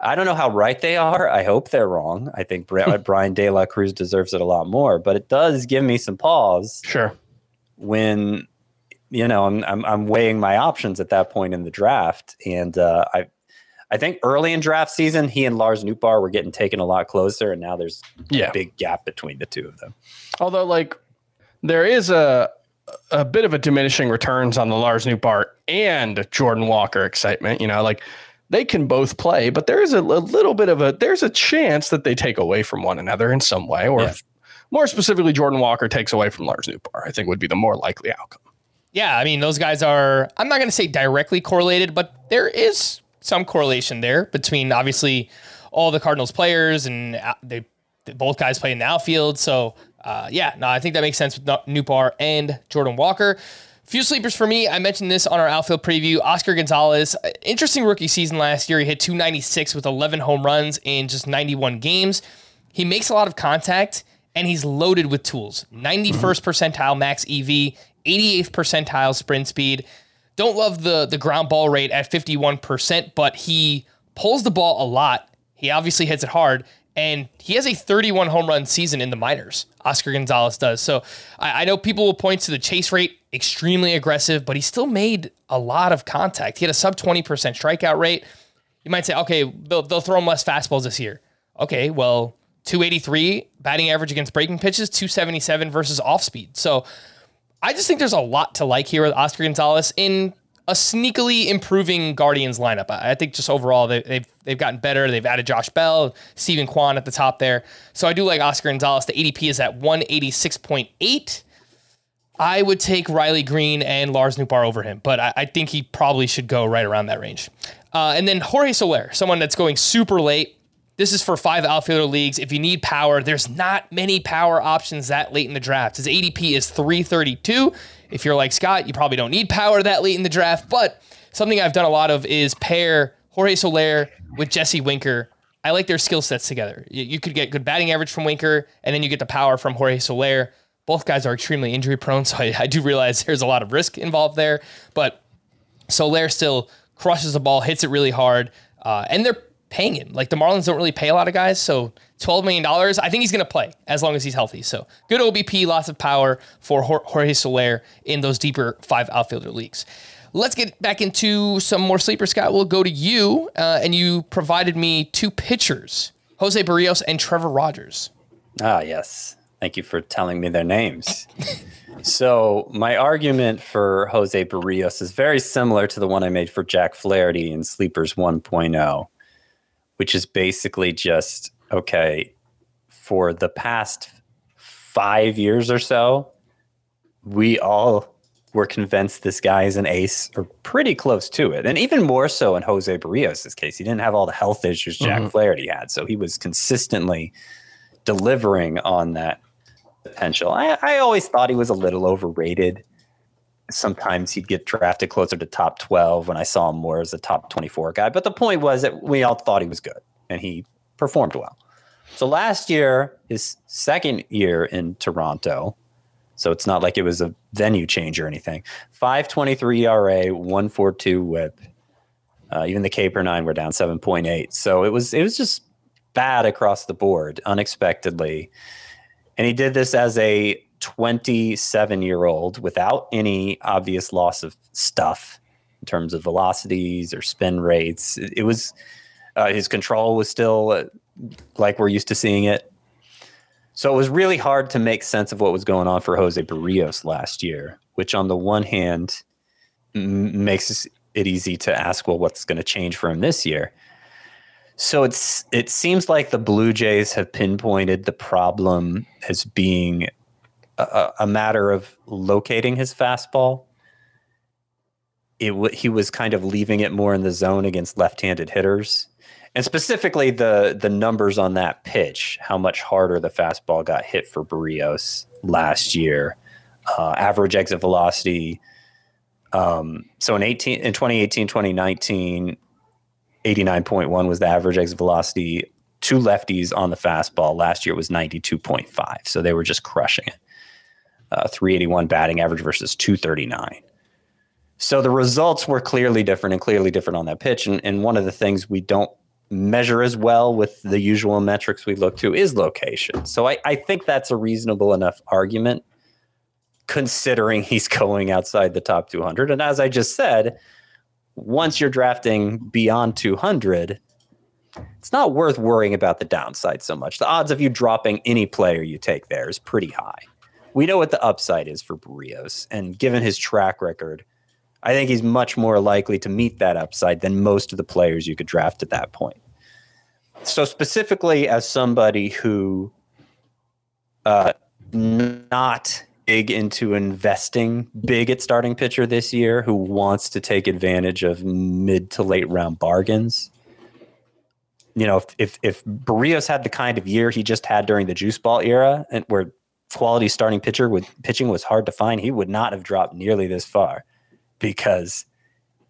I don't know how right they are. I hope they're wrong. I think Bryan De La Cruz deserves it a lot more, but it does give me some pause Sure. when you know I'm, I'm I'm weighing my options at that point in the draft, and uh, I I think early in draft season he and Lars Nootbaar were getting taken a lot closer, and now there's Yeah. a big gap between the two of them. Although, like, there is a a bit of a diminishing returns on the Lars Nootbaar and Jordan Walker excitement. You know, like they can both play, but there is a, a little bit of a there's a chance that they take away from one another in some way, or Yeah. more specifically, Jordan Walker takes away from Lars Nootbaar. I think would be the more likely outcome. Yeah, I mean, those guys are, I'm not going to say directly correlated, but there is some correlation there between obviously all the Cardinals players and uh, they, they both guys play in the outfield. So, uh, yeah, no, I think that makes sense with Nootbaar and Jordan Walker. Few sleepers for me. I mentioned this on our outfield preview. Oscar Gonzalez, uh, interesting rookie season last year. He hit 296 with 11 home runs in just 91 games. He makes a lot of contact and he's loaded with tools. 91st percentile max EV, 88th percentile sprint speed. Don't love the the ground ball rate at 51%, but he pulls the ball a lot. He obviously hits it hard, and he has a 31 home run season in the minors. Oscar Gonzalez does. So I, I know people will point to the chase rate, extremely aggressive, but he still made a lot of contact. He had a sub 20% strikeout rate. You might say, okay, they'll, they'll throw him less fastballs this year. Okay, well, 283 batting average against breaking pitches, 277 versus off speed. So I just think there's a lot to like here with Oscar Gonzalez in a sneakily improving Guardians lineup. I think just overall they, they've they've gotten better. They've added Josh Bell, Steven Kwan at the top there. So I do like Oscar Gonzalez. The ADP is at 186.8. I would take Riley Greene and Lars Nootbaar over him, but I, I think he probably should go right around that range. Uh, and then Jorge Soler, someone that's going super late. This is for five outfielder leagues. If you need power, there's not many power options that late in the draft. His ADP is 332. If you're like Scott, you probably don't need power that late in the draft. But something I've done a lot of is pair Jorge Soler with Jesse Winker. I like their skill sets together. You, could get good batting average from Winker, and then you get the power from Jorge Soler. Both guys are extremely injury prone, so I, I do realize there's a lot of risk involved there. But Soler still crushes the ball, hits it really hard, uh, and they're paying him. Like the Marlins don't really pay a lot of guys, so twelve million dollars. I think he's going to play as long as he's healthy. So good OBP, lots of power for Jor- Jorge Soler in those deeper five outfielder leagues. Let's get back into some more sleeper. Scott, we'll go to you, uh, and you provided me two pitchers: Jose Berrios and Trevor Rogers. Ah, yes. Thank you for telling me their names. so, my argument for Jose Berrios is very similar to the one I made for Jack Flaherty in Sleepers 1.0, which is basically just okay, for the past five years or so, we all were convinced this guy is an ace or pretty close to it. And even more so in Jose Berrios' case. He didn't have all the health issues Jack mm-hmm. Flaherty had. So he was consistently delivering on that potential. I, I always thought he was a little overrated. Sometimes he'd get drafted closer to top 12 when I saw him more as a top 24 guy. But the point was that we all thought he was good and he performed well. So last year, his second year in Toronto, so it's not like it was a venue change or anything. 523 ERA, 142 whip. Uh, even the K per nine were down 7.8. So it was it was just bad across the board, unexpectedly. And he did this as a 27 year old without any obvious loss of stuff in terms of velocities or spin rates. It, was uh, his control was still uh, like we're used to seeing it. So it was really hard to make sense of what was going on for Jose Berrios last year, which on the one hand m- makes it easy to ask, well, what's going to change for him this year? So it's it seems like the Blue Jays have pinpointed the problem as being a, a matter of locating his fastball. It w- he was kind of leaving it more in the zone against left-handed hitters, and specifically the the numbers on that pitch, how much harder the fastball got hit for Berrios last year. Uh, average exit velocity. Um, so in 18 in 2018, 2019, 89.1 was the average exit velocity. Two lefties on the fastball last year was 92.5. So they were just crushing it. Uh, 381 batting average versus 239. So the results were clearly different and clearly different on that pitch. And, and one of the things we don't measure as well with the usual metrics we look to is location. So I, I think that's a reasonable enough argument considering he's going outside the top 200. And as I just said, once you're drafting beyond 200, it's not worth worrying about the downside so much. The odds of you dropping any player you take there is pretty high. We know what the upside is for Berrios, and given his track record, I think he's much more likely to meet that upside than most of the players you could draft at that point. So, specifically, as somebody who uh, not big into investing big at starting pitcher this year who wants to take advantage of mid to late round bargains. You know, if if, if Berrios had the kind of year he just had during the juice ball era and where quality starting pitcher with pitching was hard to find, he would not have dropped nearly this far because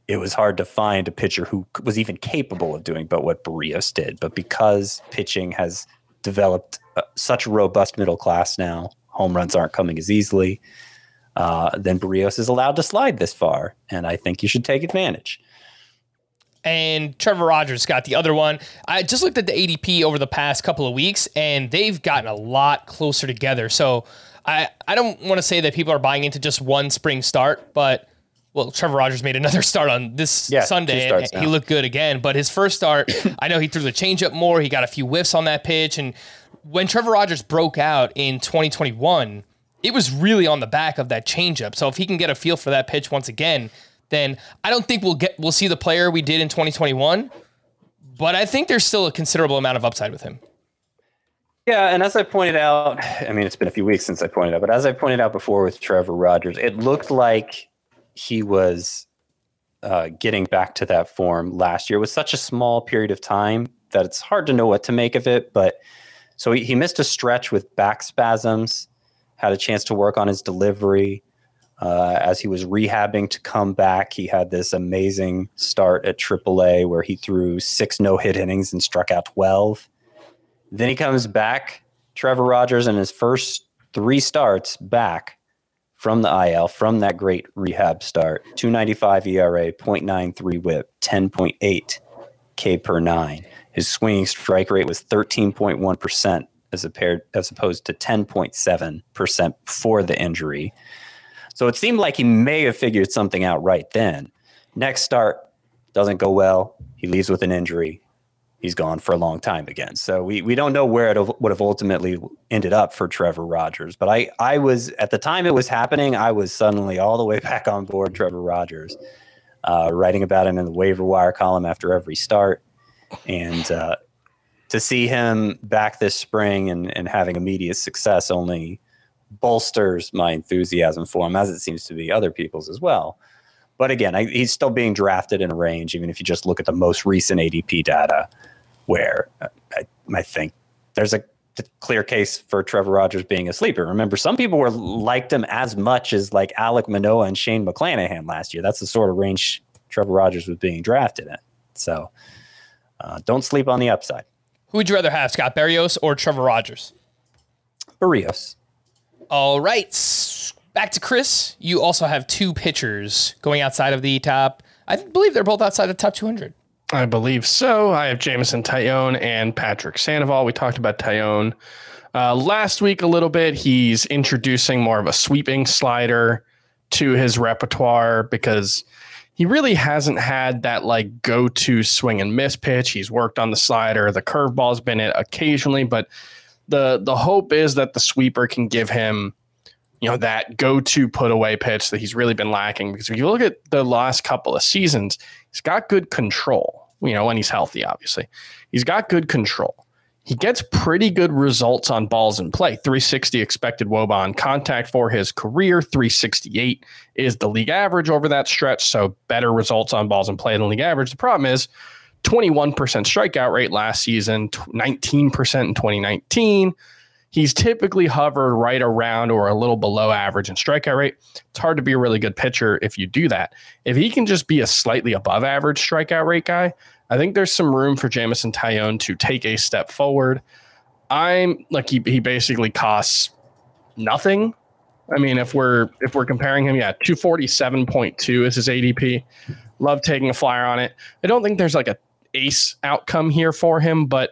it was hard to find a pitcher who was even capable of doing but what Berrios did. But because pitching has developed uh, such a robust middle class now, home runs aren't coming as easily, uh, then Berrios is allowed to slide this far. And I think you should take advantage. And Trevor Rogers got the other one. I just looked at the ADP over the past couple of weeks, and they've gotten a lot closer together. So I, I don't want to say that people are buying into just one spring start, but well, Trevor Rogers made another start on this Yeah, Sunday, and he looked good again. But his first start, I know he threw the changeup more. He got a few whiffs on that pitch, and when Trevor Rogers broke out in 2021, it was really on the back of that changeup. So if he can get a feel for that pitch once again, then I don't think we'll get we'll see the player we did in 2021. But I think there's still a considerable amount of upside with him. Yeah, and as I pointed out, I mean, it's been a few weeks since I pointed out, but as I pointed out before with Trevor Rogers, it looked like he was uh, getting back to that form last year. It was such a small period of time that it's hard to know what to make of it. But so he, he missed a stretch with back spasms, had a chance to work on his delivery. Uh, as he was rehabbing to come back, he had this amazing start at AAA where he threw six no hit innings and struck out 12. Then he comes back, Trevor Rogers, in his first three starts back from the IL, from that great rehab start 295 ERA, 0.93 whip, 10.8 K per nine. His swinging strike rate was 13.1% as, paired, as opposed to 10.7% before the injury. So it seemed like he may have figured something out right then. Next start doesn't go well. He leaves with an injury. He's gone for a long time again. So we, we don't know where it would have ultimately ended up for Trevor Rogers. But I, I was, at the time it was happening, I was suddenly all the way back on board Trevor Rogers, uh, writing about him in the waiver wire column after every start. And uh, to see him back this spring and, and having immediate success only bolsters my enthusiasm for him, as it seems to be other people's as well. But again, I, he's still being drafted in a range, even if you just look at the most recent ADP data, where uh, I, I think there's a clear case for Trevor Rogers being a sleeper. Remember, some people were liked him as much as like Alek Manoah and Shane McClanahan last year. That's the sort of range Trevor Rogers was being drafted in. So uh, don't sleep on the upside. Who would you rather have, Scott Berrios or Trevor Rogers? Berrios. All right. Back to Chris. You also have two pitchers going outside of the top. I believe they're both outside the top 200. I believe so. I have Jameson Taillon and Patrick Sandoval. We talked about Taillon uh, last week a little bit. He's introducing more of a sweeping slider to his repertoire because he really hasn't had that like go to swing and miss pitch. He's worked on the slider. The curveball's been it occasionally, but the the hope is that the sweeper can give him you know that go to put away pitch that he's really been lacking because if you look at the last couple of seasons he's got good control you know, when he's healthy, obviously. He's got good control. He gets pretty good results on balls in play. 360 expected woba on contact for his career. 368 is the league average over that stretch. So better results on balls in play than league average. The problem is 21% strikeout rate last season, 19% in 2019. He's typically hovered right around or a little below average in strikeout rate. It's hard to be a really good pitcher if you do that. If he can just be a slightly above average strikeout rate guy, I think there's some room for Jameson Taillon to take a step forward. I'm like he, he basically costs nothing. I mean, if we're if we're comparing him, yeah, 247.2 is his ADP. Love taking a flyer on it. I don't think there's like a ace outcome here for him, but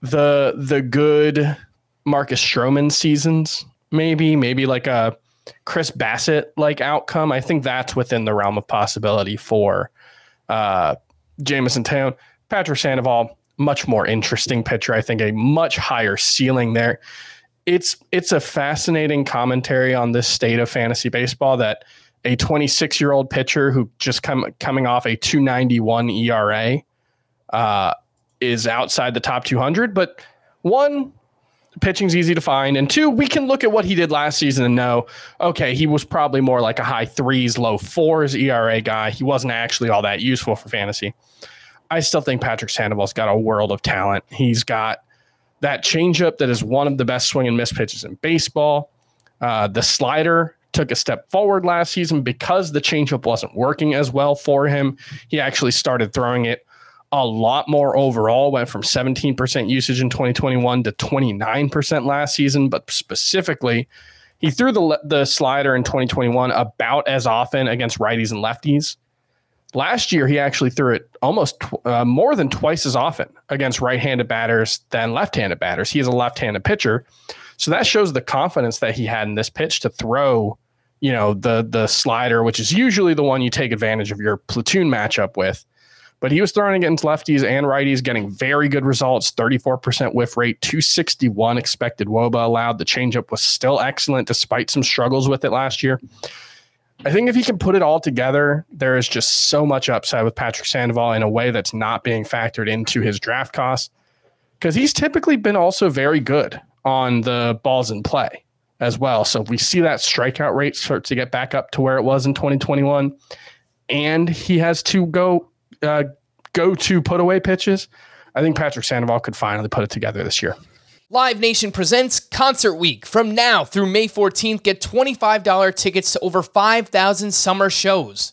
the the good Marcus Stroman seasons, maybe, maybe like a Chris Bassitt like outcome. I think that's within the realm of possibility for uh, Jameson Taillon. Patrick Sandoval, much more interesting pitcher. I think a much higher ceiling there. It's it's a fascinating commentary on this state of fantasy baseball that a 26 year old pitcher who just come coming off a 291 ERA uh, is outside the top 200. But one, pitching's easy to find, and two, we can look at what he did last season and know, okay, he was probably more like a high threes, low fours ERA guy. He wasn't actually all that useful for fantasy. I still think Patrick Sandoval's got a world of talent. He's got that changeup that is one of the best swing and miss pitches in baseball. Uh, the slider took a step forward last season because the changeup wasn't working as well for him. He actually started throwing it a lot more overall, went from 17% usage in 2021 to 29% last season, but specifically, he threw the, the slider in 2021 about as often against righties and lefties Last year, he actually threw it almost tw- uh, more than twice as often against right-handed batters than left-handed batters. He is a left-handed pitcher, so that shows the confidence that he had in this pitch to throw, you know, the the slider, which is usually the one you take advantage of your platoon matchup with. But he was throwing against lefties and righties, getting very good results 34% whiff rate, 261 expected Woba allowed. The changeup was still excellent despite some struggles with it last year. I think if he can put it all together, there is just so much upside with Patrick Sandoval in a way that's not being factored into his draft cost because he's typically been also very good on the balls in play as well. So if we see that strikeout rate start to get back up to where it was in 2021, and he has to go uh, go to put away pitches, I think Patrick Sandoval could finally put it together this year. Live Nation presents Concert Week. From now through May 14th, get $25 tickets to over 5,000 summer shows.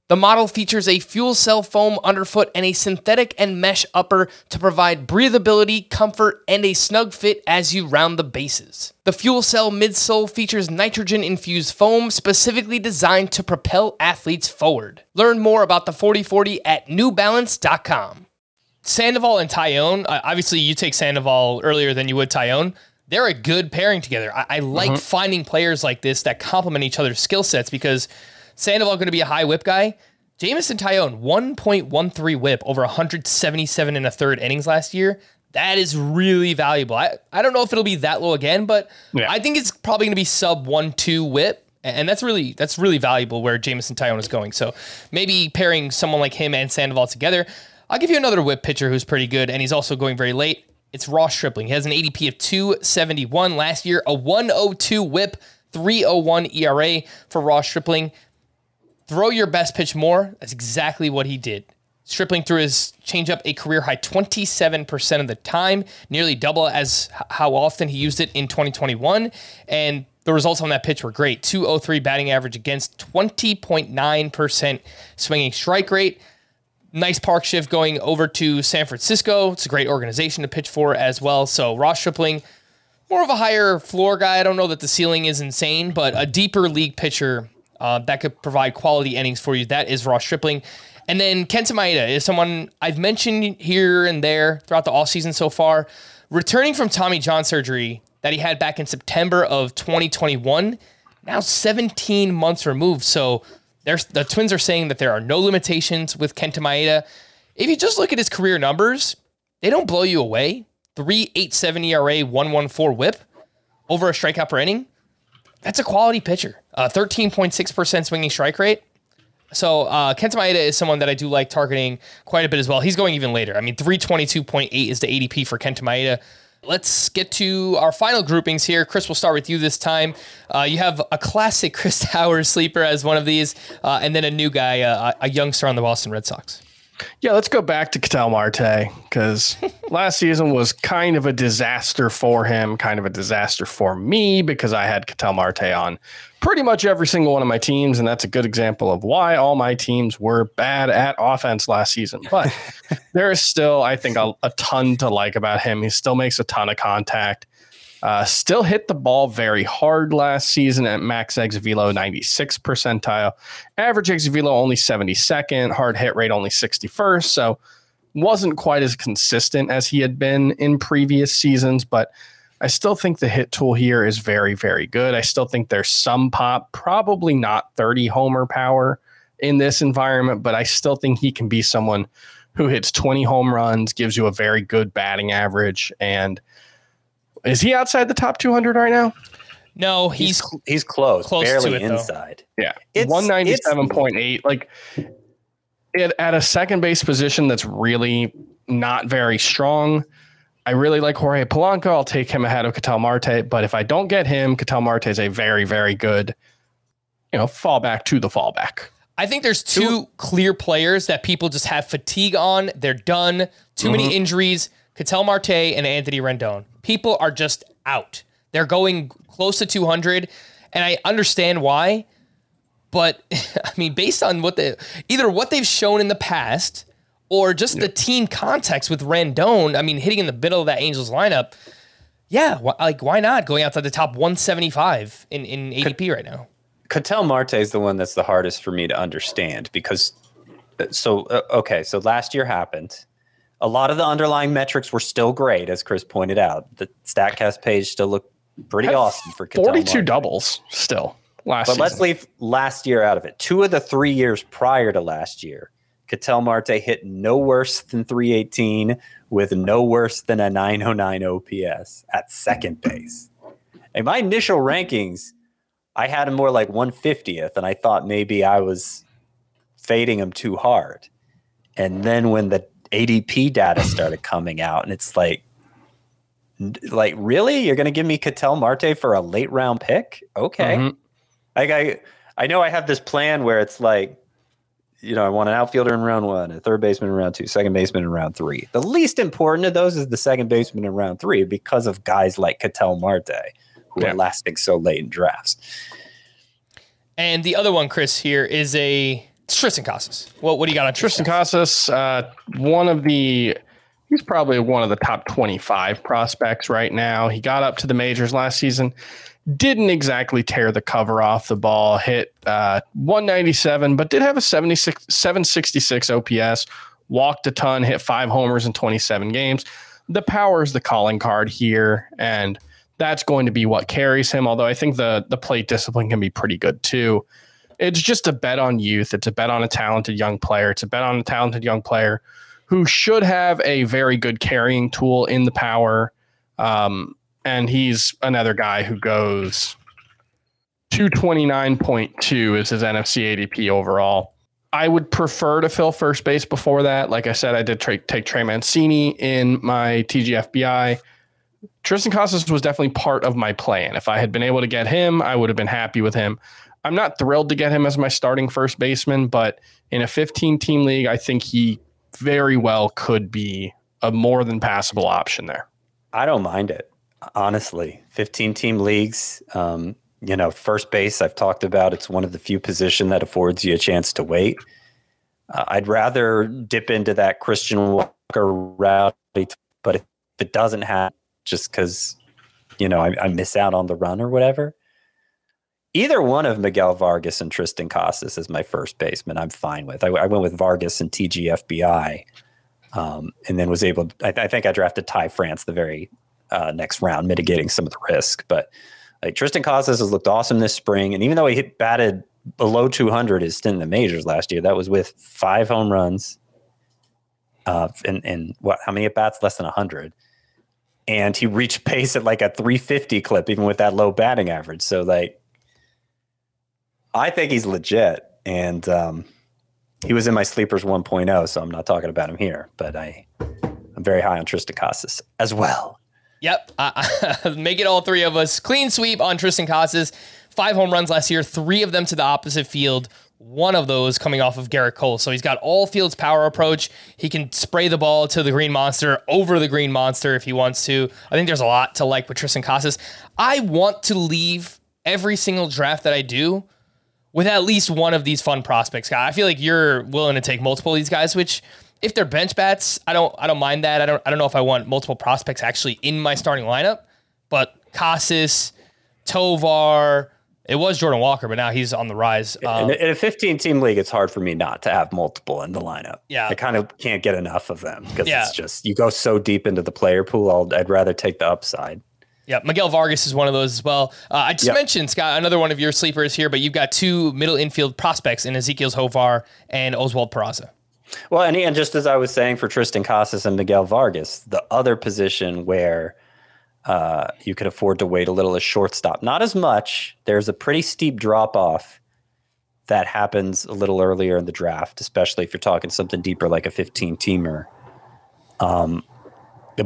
The model features a fuel cell foam underfoot and a synthetic and mesh upper to provide breathability, comfort, and a snug fit as you round the bases. The fuel cell midsole features nitrogen infused foam specifically designed to propel athletes forward. Learn more about the 4040 at newbalance.com. Sandoval and Taillon, uh, obviously you take Sandoval earlier than you would Taillon They're a good pairing together. I, I like finding players like this that complement each other's skill sets because Sandoval going to be a high whip guy. Jameson Taillon, 1.13 whip over 177 and a third innings last year. That is really valuable. I, I don't know if it'll be that low again, but Yeah. I think it's probably going to be sub 1 2 whip. And that's really that's really valuable where Jameson Taillon is going. So maybe pairing someone like him and Sandoval together. I'll give you another whip pitcher who's pretty good, and he's also going very late. It's Ross Stripling. He has an ADP of 271 last year, a 102 whip, 301 ERA for Ross Stripling throw your best pitch more. That's exactly what he did. Stripling threw his changeup a career high 27% of the time, nearly double as how often he used it in 2021. And the results on that pitch were great 203 batting average against 20.9% swinging strike rate. Nice park shift going over to San Francisco. It's a great organization to pitch for as well. So, Ross Stripling, more of a higher floor guy. I don't know that the ceiling is insane, but a deeper league pitcher uh, that could provide quality innings for you. That is Ross Stripling. And then Kenta Maeda is someone I've mentioned here and there throughout the offseason so far. Returning from Tommy John surgery that he had back in September of 2021, now 17 months removed. So there's, the Twins are saying that there are no limitations with Kenta Maeda. If you just look at his career numbers, they don't blow you away. 3.87 ERA, 114 whip over a strikeout per inning. That's a quality pitcher. Uh, 13.6% swinging strike rate. So uh, Kenta Maeda is someone that I do like targeting quite a bit as well. He's going even later. I mean, 322.8 is the ADP for Kenta Maeda. Let's get to our final groupings here. Chris, we'll start with you this time. Uh, you have a classic Chris Towers sleeper as one of these, uh, and then a new guy, uh, a youngster on the Boston Red Sox. Yeah, let's go back to Ketel Marte because last season was kind of a disaster for him, kind of a disaster for me because I had Ketel Marte on pretty much every single one of my teams, and that's a good example of why all my teams were bad at offense last season. But there is still, I think, a, a ton to like about him. He still makes a ton of contact. Uh, still hit the ball very hard last season at max X velo 96 percentile. Average X velo only 72nd, hard hit rate only 61st. So wasn't quite as consistent as he had been in previous seasons, but I still think the hit tool here is very, very good. I still think there's some pop, probably not 30 homer power in this environment, but I still think he can be someone who hits 20 home runs, gives you a very good batting average, and is he outside the top 200 right now? No, He's he's cl- he's close, close to barely it, though. inside. Yeah, It's- one ninety seven point eight. Like it, at a second base position that's really not very strong. I really like Jorge Polanco. I'll take him ahead of Ketel Marte. But if I don't get him, Ketel Marte is a very, very good, you know, fallback to the fallback. I think there's two clear players that people just have fatigue on. They're done. Too many mm-hmm. injuries. Ketel Marte and Anthony Rendon. People are just out. They're going close to 200, and I understand why. But I mean, based on what they either what they've shown in the past or just the team context with Rendon, I mean, hitting in the middle of that Angels lineup. Yeah, wh- like why not going outside the top 175 in, in ADP right now? Ketel Marte is the one that's the hardest for me to understand because uh, so uh, okay, so last year happened. A lot of the underlying metrics were still great, as Chris pointed out. The Statcast page still looked pretty awesome for Ketel Forty two Marte. doubles still last. But season. let's leave last year out of it. Two of the three years prior to last year, Ketel Marte hit no worse than 318 with no worse than a 909 OPS at second base. In my initial rankings, I had him more like 150th, and I thought maybe I was fading him too hard. And then when the ADP data started coming out, and it's like, like really, you're going to give me Ketel Marte for a late round pick? Okay. Mhm. Like I, I know I have this plan where it's like, you know, I want an outfielder in round one, a third baseman in round two, second baseman in round three. The least important of those is the second baseman in round three because of guys like Ketel Marte who Yeah. are lasting so late in drafts. And the other one, Chris, here is a it's Triston Casas. Well, what do you got on Triston Triston? Casas, uh, one of the he's probably one of the top 25 prospects right now. He got up to the majors last season. Didn't exactly tear the cover off the ball, hit uh, 197, but did have a 76, 766 OPS, walked a ton, hit five homers in 27 games. The power is the calling card here, and that's going to be what carries him. Although I think the the plate discipline can be pretty good too. It's just a bet on youth. It's a bet on a talented young player. It's a bet on a talented young player who should have a very good carrying tool in the power. Um, and he's another guy who goes 229.2 is his NFC ADP overall. I would prefer to fill first base before that. Like I said, I did tra- take Trey Mancini in my TGFBI. Triston Casas was definitely part of my plan. If I had been able to get him, I would have been happy with him. I'm not thrilled to get him as my starting first baseman, but in a 15 team league, I think he very well could be a more than passable option there. I don't mind it, honestly. 15 team leagues, um, you know, first base, I've talked about, it's one of the few position that affords you a chance to wait. Uh, I'd rather dip into that Christian Walker route, but if it doesn't happen, just because, you know, I, I miss out on the run or whatever, either one of Miguel Vargas and Triston Casas is my first baseman, I'm fine with. I, I went with Vargas and TGFBI, um, and then was able. To, I, I, think I drafted Ty France the very uh, next round, mitigating some of the risk. But like Triston Casas has looked awesome this spring, and even though he hit batted below 200 his stint in the majors last year, that was with five home runs, uh, and and what? How many at bats? Less than 100. And he reached pace at like a 350 clip, even with that low batting average. So like I think he's legit, and um, he was in my sleepers 1.0, so I'm not talking about him here. But I, I'm very high on Triston Casas as well. Yep, uh, make it all three of us clean sweep on Triston Casas. Five home runs last year, three of them to the opposite field. One of those coming off of Gerrit Cole. So he's got all fields power approach. He can spray the ball to the green monster over the green monster if he wants to. I think there's a lot to like with Triston Casas. I want to leave every single draft that I do with at least one of these fun prospects. Guy, I feel like you're willing to take multiple of these guys, which if they're bench bats, I don't I don't mind that. I don't I don't know if I want multiple prospects actually in my starting lineup, but Casas, Tovar, it was Jordan Walker, but now he's on the rise. Um, in, a 15 team league, it's hard for me not to have multiple in the lineup. Yeah. I kind of can't get enough of them because yeah. it's just, you go so deep into the player pool. i would rather take the upside. Yeah, Miguel Vargas is one of those as well. Uh, I just yep. mentioned Scott, another one of your sleepers here, but you've got two middle infield prospects in Ezequiel's Tovar and Oswald Peraza. Well, and, and just as I was saying for Triston Casas and Miguel Vargas, the other position where uh, you could afford to wait a little is shortstop. Not as much. There's a pretty steep drop off that happens a little earlier in the draft, especially if you're talking something deeper like a 15 teamer. Um,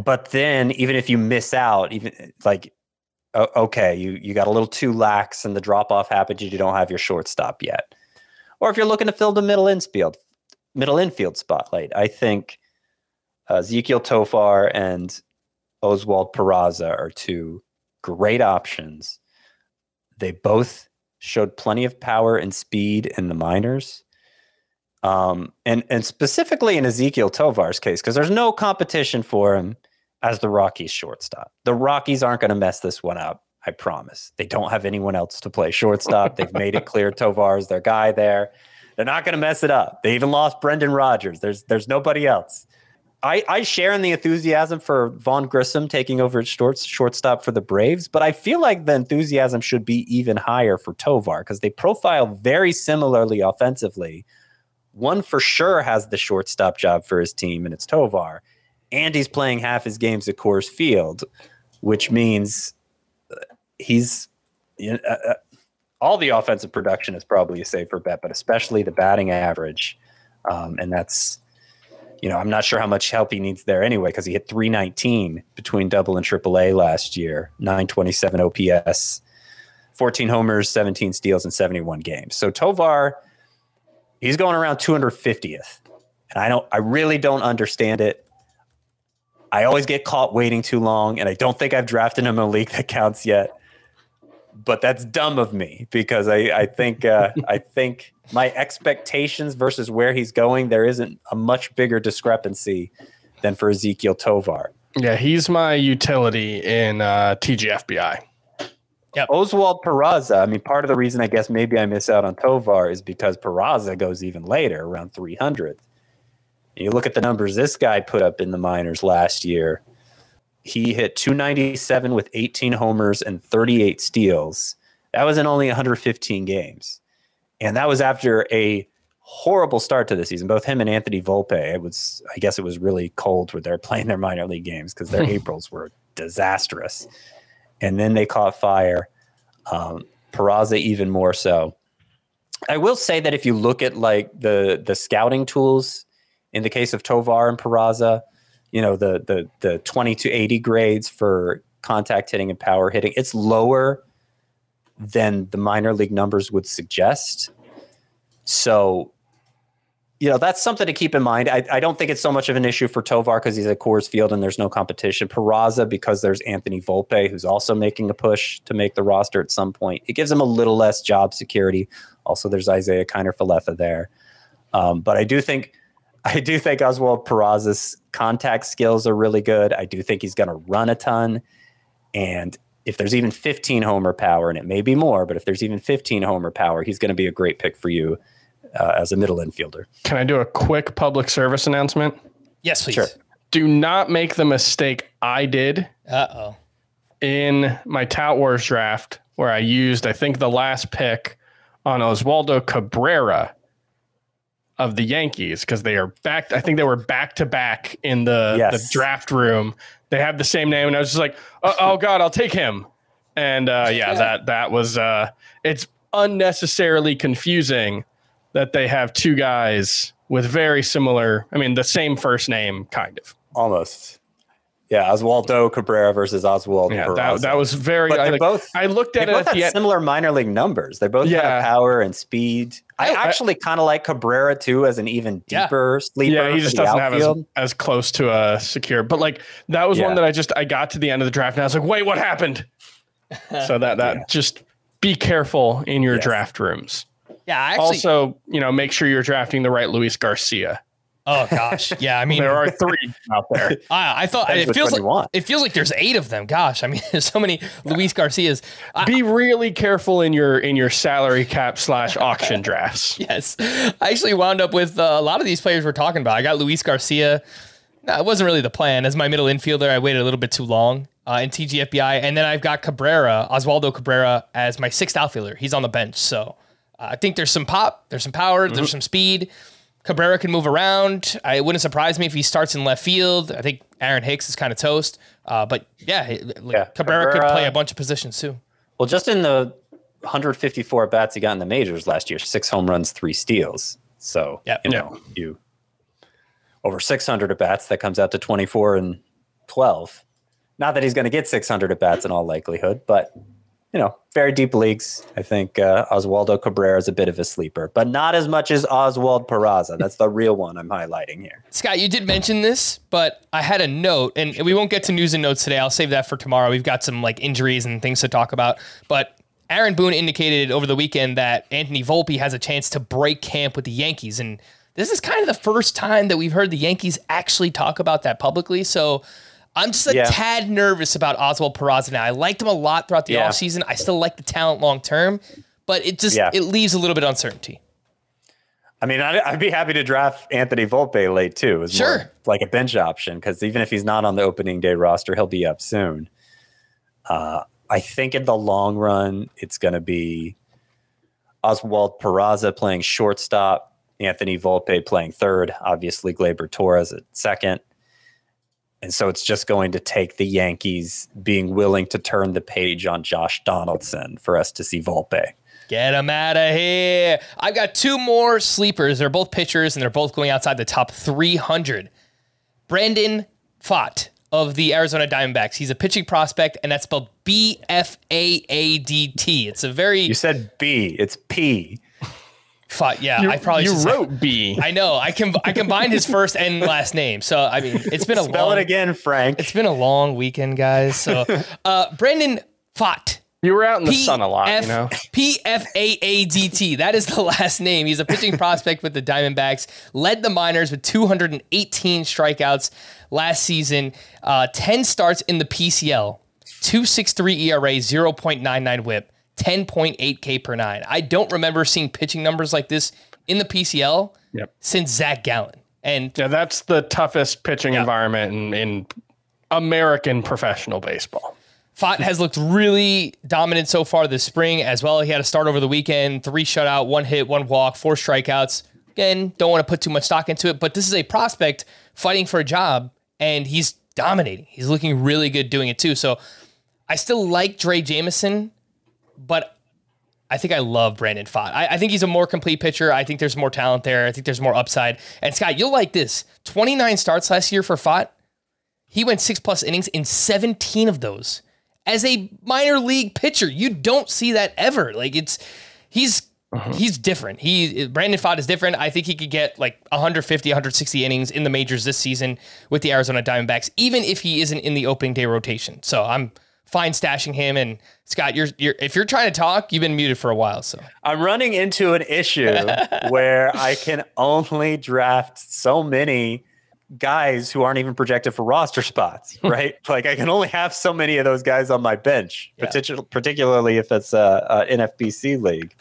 but then even if you miss out, even like okay, you you got a little too lax and the drop off happens, you don't have your shortstop yet. Or if you're looking to fill the middle infield, middle infield spotlight, I think uh, Ezequiel Tovar and Oswald Peraza are two great options. They both showed plenty of power and speed in the minors. Um, and and specifically in Ezequiel Tovar's case, because there's no competition for him as the Rockies shortstop. The Rockies aren't going to mess this one up. I promise. They don't have anyone else to play shortstop. They've made it clear Tovar's their guy there. They're not going to mess it up. They even lost Brendan Rodgers. There's there's nobody else. I, I share in the enthusiasm for Vaughn Grissom taking over at short, shortstop for the Braves, but I feel like the enthusiasm should be even higher for Tovar because they profile very similarly offensively one for sure has the shortstop job for his team, and it's Tovar. And he's playing half his games at Coors Field, which means uh, he's you know, uh, uh, all the offensive production is probably a safer bet, but especially the batting average. Um, and that's, you know, I'm not sure how much help he needs there anyway, because he hit 319 between double and triple A last year, 927 OPS, 14 homers, 17 steals, and 71 games. So Tovar He's going around 250th. And I don't I really don't understand it. I always get caught waiting too long, and I don't think I've drafted him in a league that counts yet. But that's dumb of me because I, I think uh, I think my expectations versus where he's going, there isn't a much bigger discrepancy than for Ezequiel Tovar. Yeah, he's my utility in uh, TGFBI. Yeah, Oswald Peraza. I mean, part of the reason I guess maybe I miss out on Tovar is because Peraza goes even later, around 300. You look at the numbers this guy put up in the minors last year. He hit 297 with 18 homers and 38 steals. That was in only 115 games. And that was after a horrible start to the season. Both him and Anthony Volpe, it was I guess it was really cold where they're playing their minor league games because their Aprils were disastrous. And then they caught fire. Um, Peraza even more so. I will say that if you look at like the the scouting tools in the case of Tovar and Peraza, you know, the the the 20 to 80 grades for contact hitting and power hitting, it's lower than the minor league numbers would suggest. So, you know, that's something to keep in mind. I, I don't think it's so much of an issue for Tovar because he's at Coors Field and there's no competition. Peraza, because there's Anthony Volpe, who's also making a push to make the roster at some point. It gives him a little less job security. Also, there's Isiah Kiner-Falefa there. Um, but I do think I do think Oswald Peraza's contact skills are really good. I do think he's going to run a ton. And if there's even 15 homer power, and it may be more, but if there's even 15 homer power, he's going to be a great pick for you uh, as a middle infielder. Can I do a quick public service announcement? Yes, please. Sure. Do not make the mistake I did Uh oh. in my Tout Wars draft where I used, I think, the last pick on Oswaldo Cabrera of the Yankees because they are back. I think they were back to back in the, Yes. the draft room. They have the same name, and I was just like, oh, oh God, I'll take him. And uh, yeah, that that was uh, it's unnecessarily confusing that they have two guys with very similar. I mean, the same first name, kind of. Almost. Yeah, Oswaldo Cabrera versus Oswald Yeah, that, that was very. But I, they're like- both- I looked They at it both at have the similar minor league numbers. They both Yeah. have power and speed. I, oh, I- actually kind of like Cabrera too as an even Yeah. deeper sleeper. Yeah, he just doesn't have as, as close to a secure. But like that was one that I just I got to the end of the draft and I was like, wait, what happened? so that that just be careful in your Yes. draft rooms. Yeah, I actually. also, you know, make sure you're drafting the right Luis Garcia. Oh gosh. Yeah, I mean, There are three out there. I, I thought Depends it feels like it feels like there's eight of them. Gosh, I mean, there's so many Luis Garcias. I, Be really careful in your in your salary cap slash auction drafts. yes, I actually wound up with uh, a lot of these players we're talking about. I got Luis Garcia. No, it wasn't really the plan. As my middle infielder, I waited a little bit too long uh, in TGFBI, and then I've got Cabrera, Oswaldo Cabrera, as my sixth outfielder. He's on the bench, so uh, I think there's some pop, there's some power, there's some speed. Cabrera can move around. I, it wouldn't surprise me if he starts in left field. I think Aaron Hicks is kind of toast, uh, but yeah, like, Yeah, Cabrera, could play a bunch of positions too. Well, just in the 154 bats he got in the majors last year, six home runs, three steals. So Yep. you know you over 600 at bats. That comes out to 24 and 12. Not that he's going to get 600 at bats in all likelihood, but you know, very deep leagues. I think uh, Oswaldo Cabrera is a bit of a sleeper, but not as much as Oswald Peraza. That's the real one I'm highlighting here. Scott, you did mention this, but I had a note, and we won't get to news and notes today. I'll save that for tomorrow. We've got some like injuries and things to talk about. But Aaron Boone indicated over the weekend that Anthony Volpe has a chance to break camp with the Yankees, and this is kind of the first time that we've heard the Yankees actually talk about that publicly. So I'm just a Yeah. tad nervous about Oswald Peraza now. I liked him a lot throughout the Yeah. offseason. I still like the talent long term, but it just Yeah. it leaves a little bit of uncertainty. I mean, I'd, I'd be happy to draft Anthony Volpe late too. Sure. like a bench option because even if he's not on the opening day roster, he'll be up soon. Uh, I think in the long run, it's going to be Oswald Peraza playing shortstop, Anthony Volpe playing third, obviously Gleyber Torres at second. And so it's just going to take the Yankees being willing to turn the page on Josh Donaldson for us to see Volpe. Get him out of here. I've got two more sleepers. They're both pitchers and they're both going outside the top 300. Brandon Pfaadt of the Arizona Diamondbacks. He's a pitching prospect, and that's spelled B F A A D T. It's a very You said B, it's P. Pfaadt. Yeah, You, I probably you should say- wrote B. I know. I can I combined his first and last name. So I mean, it's been a Spell long, it again, Frank. It's been a long weekend, guys. So uh, Brandon Pfaadt. You were out in the sun a lot, you know. P F A A D T. That is the last name. He's a pitching prospect with the Diamondbacks. Led the minors with 218 strikeouts last season. Uh, 10 starts in the PCL. 2.63 ERA, 0.99 WHIP, 10.8 K per nine. I don't remember seeing pitching numbers like this in the PCL Yep. since Zach Gallen. And Yeah, that's the toughest pitching environment in, in American professional baseball. Pfaadt has looked really dominant so far this spring as well. He had a start over the weekend, three shutout, one hit, one walk, four strikeouts. Again, don't want to put too much stock into it, but this is a prospect fighting for a job, and he's dominating. He's looking really good doing it too. So I still like Drey Jameson, but I think I love Brandon Pfaadt. I, I think he's a more complete pitcher. I think there's more talent there. I think there's more upside. And Scott, you'll like this 29 starts last year for Pfaadt. He went six plus innings in 17 of those as a minor league pitcher. You don't see that ever. Like it's he's uh-huh. he's different. He Brandon Pfaadt is different. I think he could get like 150, 160 innings in the majors this season with the Arizona Diamondbacks, even if he isn't in the opening day rotation. So I'm fine stashing him. And Scott, you're you're if you're trying to talk, you've been muted for a while. So I'm running into an issue where I can only draft so many guys who aren't even projected for roster spots, right? like I can only have so many of those guys on my bench, Yeah. particu- particularly if it's a, a NFBC league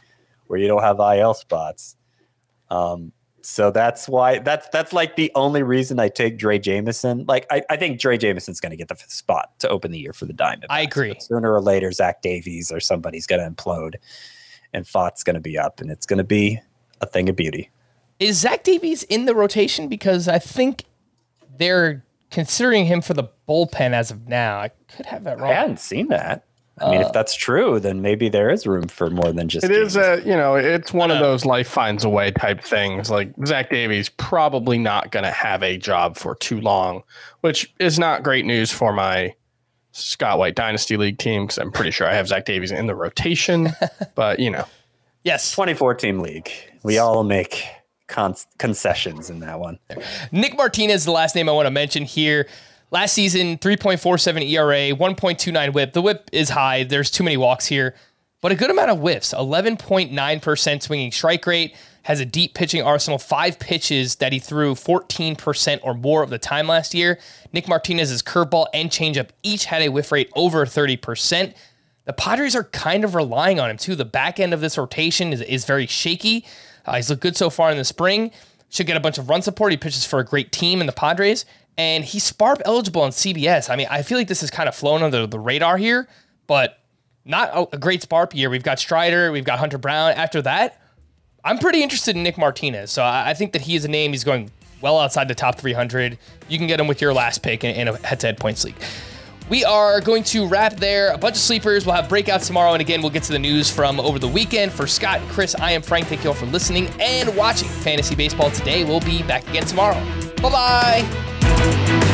where you don't have IL spots. Um, so that's why that's that's like the only reason I take Drey Jameson. Like I, I think Drey Jameson's going to get the spot to open the year for the diamond. I agree. Sooner or later, Zach Davies or somebody's going to implode, and Pfaadt's going to be up, and it's going to be a thing of beauty. is Zach Davies in the rotation? Because I think they're considering him for the bullpen as of now. I could have that wrong. I hadn't seen that. I mean, if uh, that's true, then maybe there is room for more than just. It is Jameson. a, you know, it's one of those life finds a way type things. Like Zach Davies probably not going to have a job for too long, which is not great news for my Scott White Dynasty League team because I'm pretty sure I have Zach Davies in the rotation. but you know, Yes. 24 team league. We all make con- concessions in that one. Nick Martinez is the last name I want to mention here. Last season, 3.47 ERA, 1.29 whip. The whip is high. There's too many walks here, but a good amount of whiffs. 11.9% swinging strike rate. Has a deep pitching arsenal. Five pitches that he threw 14% or more of the time last year. Nick Martinez's curveball and changeup each had a whiff rate over 30%. The Padres are kind of relying on him too. The back end of this rotation is, is very shaky. Uh, he's looked good so far in the spring. Should get a bunch of run support. He pitches for a great team in the Padres, and he's SPARP eligible on CBS. I mean, I feel like this has kind of flown under the radar here, but not a, great SPARP year. We've got Strider, we've got Hunter Brown. After that, I'm pretty interested in Nick Martinez. So I, think that he is a name. He's going well outside the top 300. You can get him with your last pick in, in a head-to-head points league. We are going to wrap there. A bunch of sleepers. We'll have breakouts tomorrow. And again, we'll get to the news from over the weekend. For Scott and Chris, I am Frank. Thank you all for listening and watching Fantasy Baseball today. We'll be back again tomorrow. Bye bye.